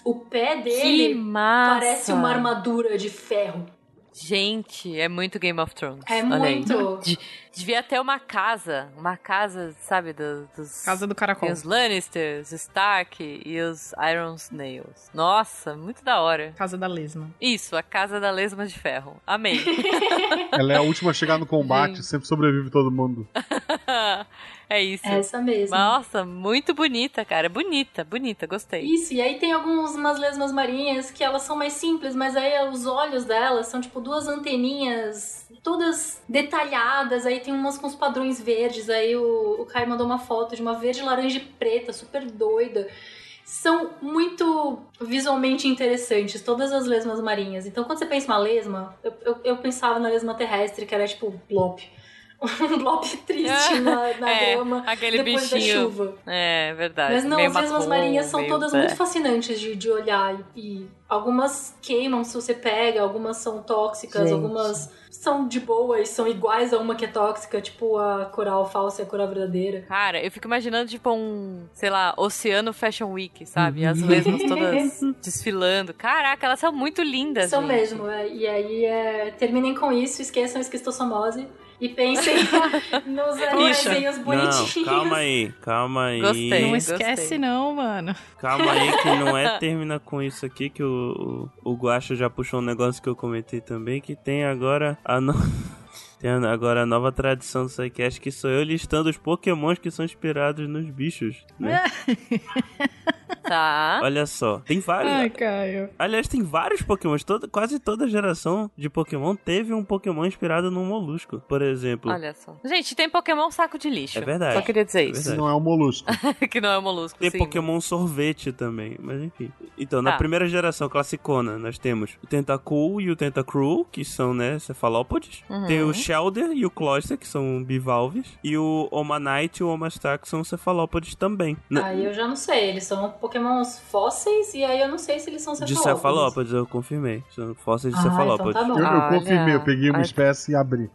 O pé Que dele massa. parece uma armadura de ferro. Gente, é muito Game of Thrones. É Olha muito. De- devia ter uma casa. Uma casa, sabe, do- dos. Casa do caracol. Tem os Lannisters, Stark e os Iron Snails. Nossa, muito da hora. Casa da lesma. Isso, a casa da lesma de ferro. Amei. Ela é a última a chegar no combate, Gente. sempre sobrevive todo mundo. é isso. Essa mesmo. Nossa, muito bonita, cara. Bonita, bonita, gostei. Isso, e aí tem algumas lesmas marinhas que elas são mais simples, mas aí os olhos delas são tipo duas anteninhas todas detalhadas, aí tem umas com os padrões verdes, aí o, o Caio mandou uma foto de uma verde, laranja e preta, super doida. São muito visualmente interessantes, todas as lesmas marinhas. Então, quando você pensa em uma lesma, eu, eu, eu pensava na lesma terrestre, que era tipo blop. Um blop triste na, na É, grama aquele depois bichinho. da chuva. É, verdade. Mas não, Meio as marrom, marinhas são todas é. muito fascinantes de, de olhar. E, algumas queimam se você pega, algumas são tóxicas, Gente. algumas são de boa e são iguais a uma que é tóxica, tipo a coral falsa e a coral verdadeira. Cara, eu fico imaginando, tipo, um, sei lá, Oceano Fashion Week, sabe? As lesmas todas desfilando. Caraca, elas são muito lindas, São gente. mesmo. é, E aí, é, terminem com isso, esqueçam esquistossomose e pensem nos animaizinhos bonitinhos. Não, calma aí, calma aí. Gostei. Não gostei. esquece não, mano. Calma aí que não é termina com isso aqui que o, o, o Guaxa já puxou um negócio que eu comentei também, que tem agora a no... Tem agora a nova tradição do Psycast, que sou eu listando os pokémons que são inspirados nos bichos, né? Tá. Olha só, tem vários. Ai, Caio. Aliás, tem vários pokémons. Toda, quase toda geração de Pokémon teve um Pokémon inspirado num molusco. Por exemplo. Olha só. Gente, tem Pokémon saco de lixo. É verdade. Só queria dizer É isso. Não é um molusco. que não é um molusco. Tem sim. Pokémon sorvete também, mas enfim. Então, na Tá. primeira geração classicona, nós temos o Tentacool e o Tentacruel, que são, né, cefalópodes. Uhum. Tem o Shelder e o Cloyster, que são bivalves. E o Omanite e o Omastar, que são cefalópodes também. Aí eu já não sei, eles são pokémons fósseis e aí eu não sei se eles são de cefalópodes. cefalópodes, eu confirmei. São fósseis de Ah, cefalópodes. então tá bom. Eu, eu confirmei, eu peguei uma olha- espécie e abri.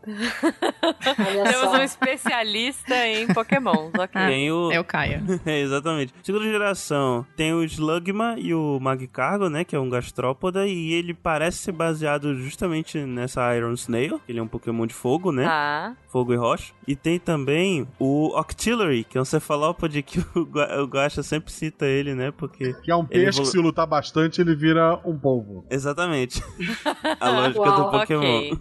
Temos um especialista em Pokémon. Ok. Tem o... É o Caio. É, exatamente. Segunda geração, tem o Slugma e o Magicargo, né? Que é um gastrópoda. E ele parece ser baseado justamente nessa Iron Snail. Ele é um Pokémon de fogo, né? Tá. Fogo e rocha. E tem também o Octillery, que é um cefalópode que o, Gua- o Guaxa sempre cita ele, né? Porque... Que é um peixe que se lutar bastante, ele vira um polvo. Exatamente. A lógica Uau, do Pokémon. Ok.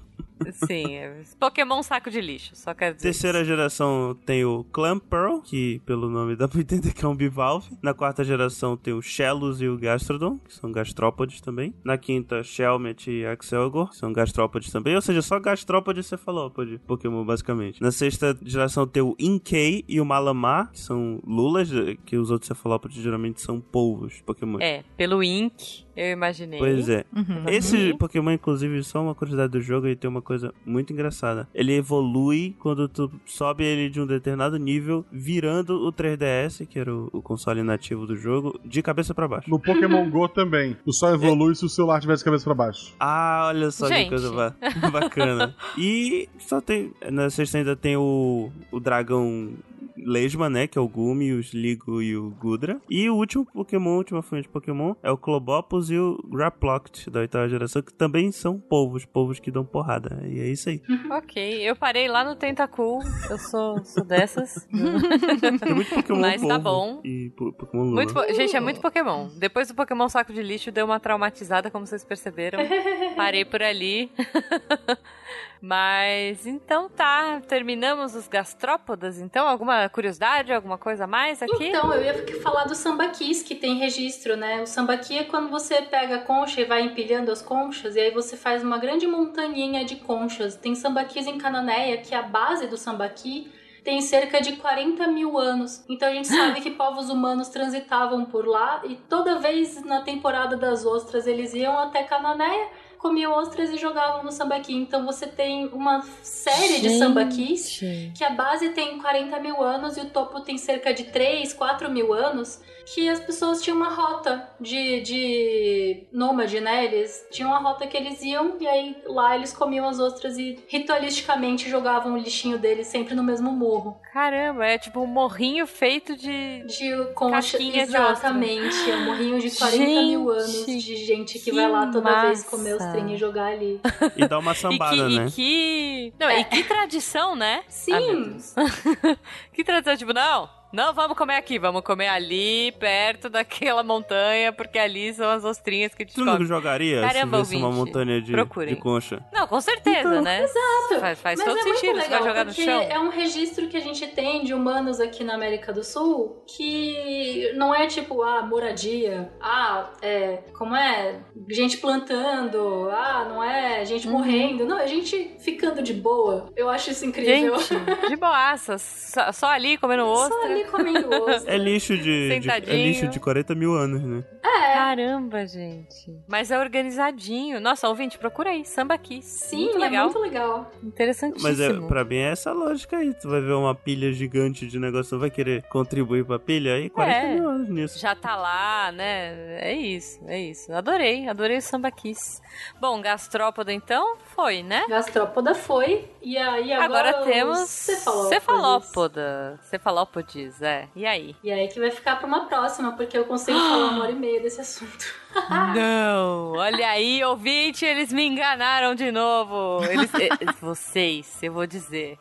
Sim, é- Pokémon saco de lixo, só quero dizer. Terceira isso. geração tem o Clamperl, que pelo nome dá pra entender que é um bivalve. Na quarta geração tem o Shellos e o Gastrodon, que são gastrópodes também. Na quinta, Shelmet e Axelgor, que são gastrópodes também. Ou seja, só gastrópode e cefalópode, Pokémon basicamente. Na sexta geração tem o Inkay e o Malamar, que são lulas, que os outros cefalópodes geralmente são polvos, Pokémon. É, pelo Ink, eu imaginei. Pois é. Uhum. Esse Pokémon, inclusive, só uma curiosidade do jogo, ele tem uma coisa muito engraçada. Ele evolui quando tu sobe ele de um determinado nível, virando o 3DS, que era o, o console nativo do jogo, de cabeça pra baixo. No Pokémon GO também. Tu só evolui se o celular tivesse cabeça pra baixo. Ah, olha só Gente. que coisa ba- bacana. e só tem. Na sexta ainda tem o, o dragão Lesma, né? Que é o Gumi, o Sligo e o Gudra. E o último Pokémon, a última fonte de Pokémon, é o Clobopus e o Graploct da oitava geração, que também são polvos, polvos que dão porrada. E é isso aí. Ok, eu parei lá no Tentacool, eu sou, sou dessas. Tem muito Pokémon Mas tá bom. E po- Pokémon Lula. Muito po- Gente, é muito Pokémon. Depois do Pokémon Saco de Lixo, deu uma traumatizada, como vocês perceberam. Parei por ali. Mas então tá, terminamos os gastrópodas. Então, alguma curiosidade, alguma coisa a mais aqui? Então, eu ia falar do sambaquis, que tem registro, né? O sambaqui é quando você pega a concha e vai empilhando as conchas, e aí você faz uma grande montaninha de conchas. Tem sambaquis em Cananéia, que é a base do sambaqui tem cerca de 40 mil anos. Então a gente sabe que povos humanos transitavam por lá, e toda vez na temporada das ostras eles iam até Cananéia, comiam ostras e jogavam no sambaqui. Então você tem uma série de sambaquis que a base tem 40 mil anos e o topo tem cerca de 3, 4 mil anos, que as pessoas tinham uma rota de, de nômade, né? Eles tinham uma rota que eles iam e aí lá eles comiam as ostras e ritualisticamente jogavam o lixinho deles sempre no mesmo morro. Caramba, é tipo um morrinho feito de. De concha, Casquinha de ostra. exatamente. É um morrinho de 40 mil anos Gente, de gente que, que vai lá toda vez massa. comer ostrinha e jogar ali. E dá uma E sambada, que, né? e que. Não, e que tradição, né? Sim. Ah, que tradição, tipo, não, não vamos comer aqui, vamos comer ali, perto daquela montanha, porque ali são as ostrinhas que a gente Tu não jogaria Caramba, se uma montanha de, procurem. de concha? Não, com certeza, né? Exato. Faz, faz Mas todo é muito sentido, você vai legal, jogar no chão. é um registro que a gente tem de humanos aqui na América do Sul que não é tipo, ah, moradia, ah, é, como é, gente plantando, ah, não é gente Uhum. morrendo, não, é gente ficando de boa. Eu acho isso incrível. Gente, de boaça, só, só ali comendo ostra. Só ali comendo ostra. É lixo de, de- é lixo de 40 mil anos, né? É. Caramba, gente. Mas é organizadinho. Nossa, ouvinte, procura aí, Samba Kiss. Sim, muito é legal. muito legal. Interessantíssimo. Mas é, pra mim é essa lógica aí. Tu vai ver uma pilha gigante de negócio, tu vai querer contribuir pra pilha aí? 40 É. mil anos nisso. Já tá lá, né? É isso, é isso. Adorei, adorei o Samba Kiss. Bom, gastrópoda então foi, né? Gastrópoda foi, e aí agora, Agora, temos os cefalópodes. cefalópoda. Cefalópodes, é. E aí? E aí que vai ficar pra uma próxima, porque eu consigo falar uma hora e meia desse assunto. Não! Olha aí, ouvinte, eles me enganaram de novo. Eles, vocês, eu vou dizer.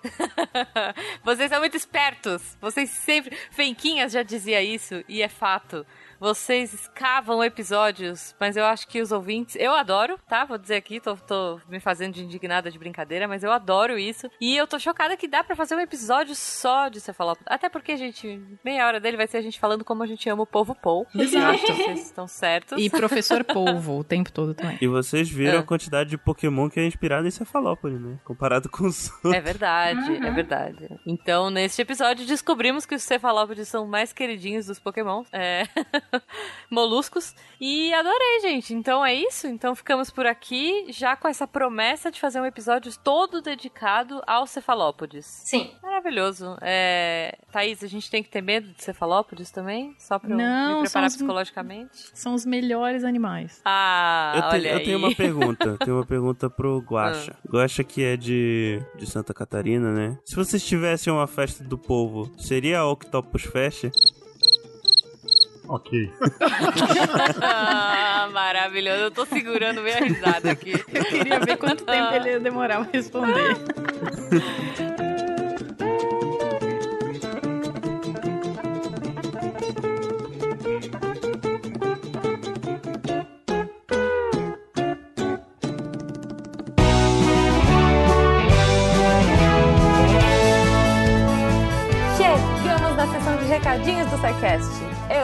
Vocês são muito espertos. Vocês sempre. Fenquinhas já dizia isso, e é fato. Vocês escavam episódios, mas eu acho que os ouvintes. Eu adoro, tá? Vou dizer aqui, tô, tô me fazendo de indignada de brincadeira, mas eu adoro isso. E eu tô chocada que dá pra fazer um episódio só de cefalópoda. Até porque, gente, gente. Meia hora dele vai ser a gente falando como a gente ama o povo Paul. Exato. Eu acho que vocês estão certos. E professor polvo o tempo todo também. E vocês viram É. a quantidade de Pokémon que é inspirado em Cefalópole, né? Comparado com os outros. É verdade, é verdade. Então, neste episódio, descobrimos que os cefalópodes são mais queridinhos dos Pokémon. É... Moluscos. E adorei, gente. Então é isso. Então ficamos por aqui, já com essa promessa de fazer um episódio todo dedicado aos cefalópodes. Sim. Maravilhoso. É... Thaís, a gente tem que ter medo de cefalópodes também? Só pra eu Não, me preparar são os- psicologicamente? São os melhores animais. Ah, Eu, te- olha eu aí. tenho uma pergunta. tenho uma pergunta pro Guaxa. Guaxa que é de, de Santa Catarina, né? Se vocês tivessem uma festa do povo, seria a Octopus Fest? Ok. Ah, maravilhoso. Eu tô segurando minha risada aqui. Eu queria ver quanto tempo ele ia demorar pra responder. Chegamos na sessão de recadinhos do SciCast.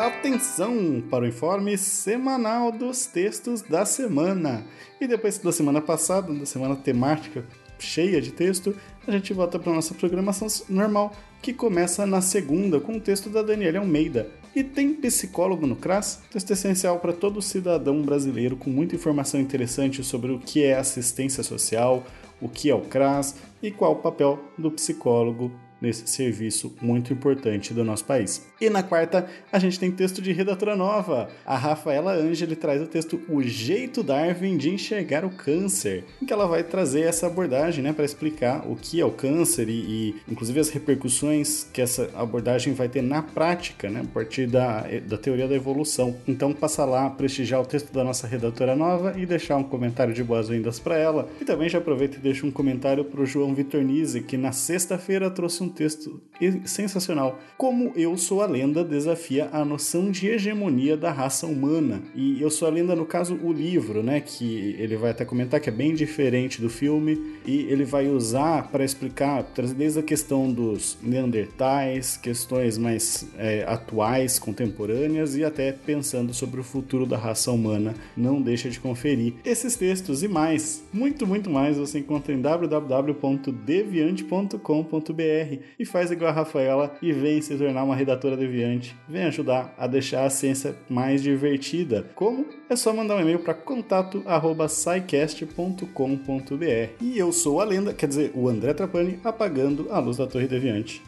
Atenção para o informe semanal dos textos da semana. E depois da semana passada, da semana temática cheia de texto, a gente volta para nossa programação normal, que começa na segunda com o texto da Daniela Almeida. E tem psicólogo no CRAS? Texto essencial para todo cidadão brasileiro, com muita informação interessante sobre o que é assistência social, o que é o CRAS e qual o papel do psicólogo nesse serviço muito importante do nosso país. E na quarta, a gente tem texto de redatora nova. A Rafaela Angeli traz o texto O Jeito Darwin de Enxergar o Câncer, em que ela vai trazer essa abordagem né, para explicar o que é o câncer e, e, inclusive, as repercussões que essa abordagem vai ter na prática, né, a partir da, da teoria da evolução. Então, passa lá, prestigiar o texto da nossa redatora nova e deixar um comentário de boas-vindas para ela. E também já aproveita e deixa um comentário para o João Vitor Nise, que na sexta-feira trouxe um texto sensacional. Como eu sou a lenda desafia a noção de hegemonia da raça humana. E eu sou a lenda, no caso, o livro, né? Que ele vai até comentar que é bem diferente do filme. E ele vai usar para explicar, desde a questão dos neandertais, questões mais é, atuais, contemporâneas e até pensando sobre o futuro da raça humana. Não deixa de conferir. Esses textos e mais, muito, muito mais, você encontra em www.deviante.com.br e faz igual a Rafaela e vem se tornar uma redatora deviante. Vem ajudar a deixar a ciência mais divertida. Como? É só mandar um e-mail para contato@scicast.com.br. E eu sou a lenda, quer dizer, o André Trapani, apagando a luz da Torre Deviante.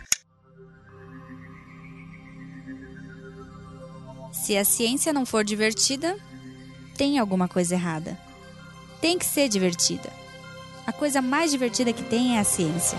Se a ciência não for divertida, tem alguma coisa errada. Tem que ser divertida. A coisa mais divertida que tem é a ciência.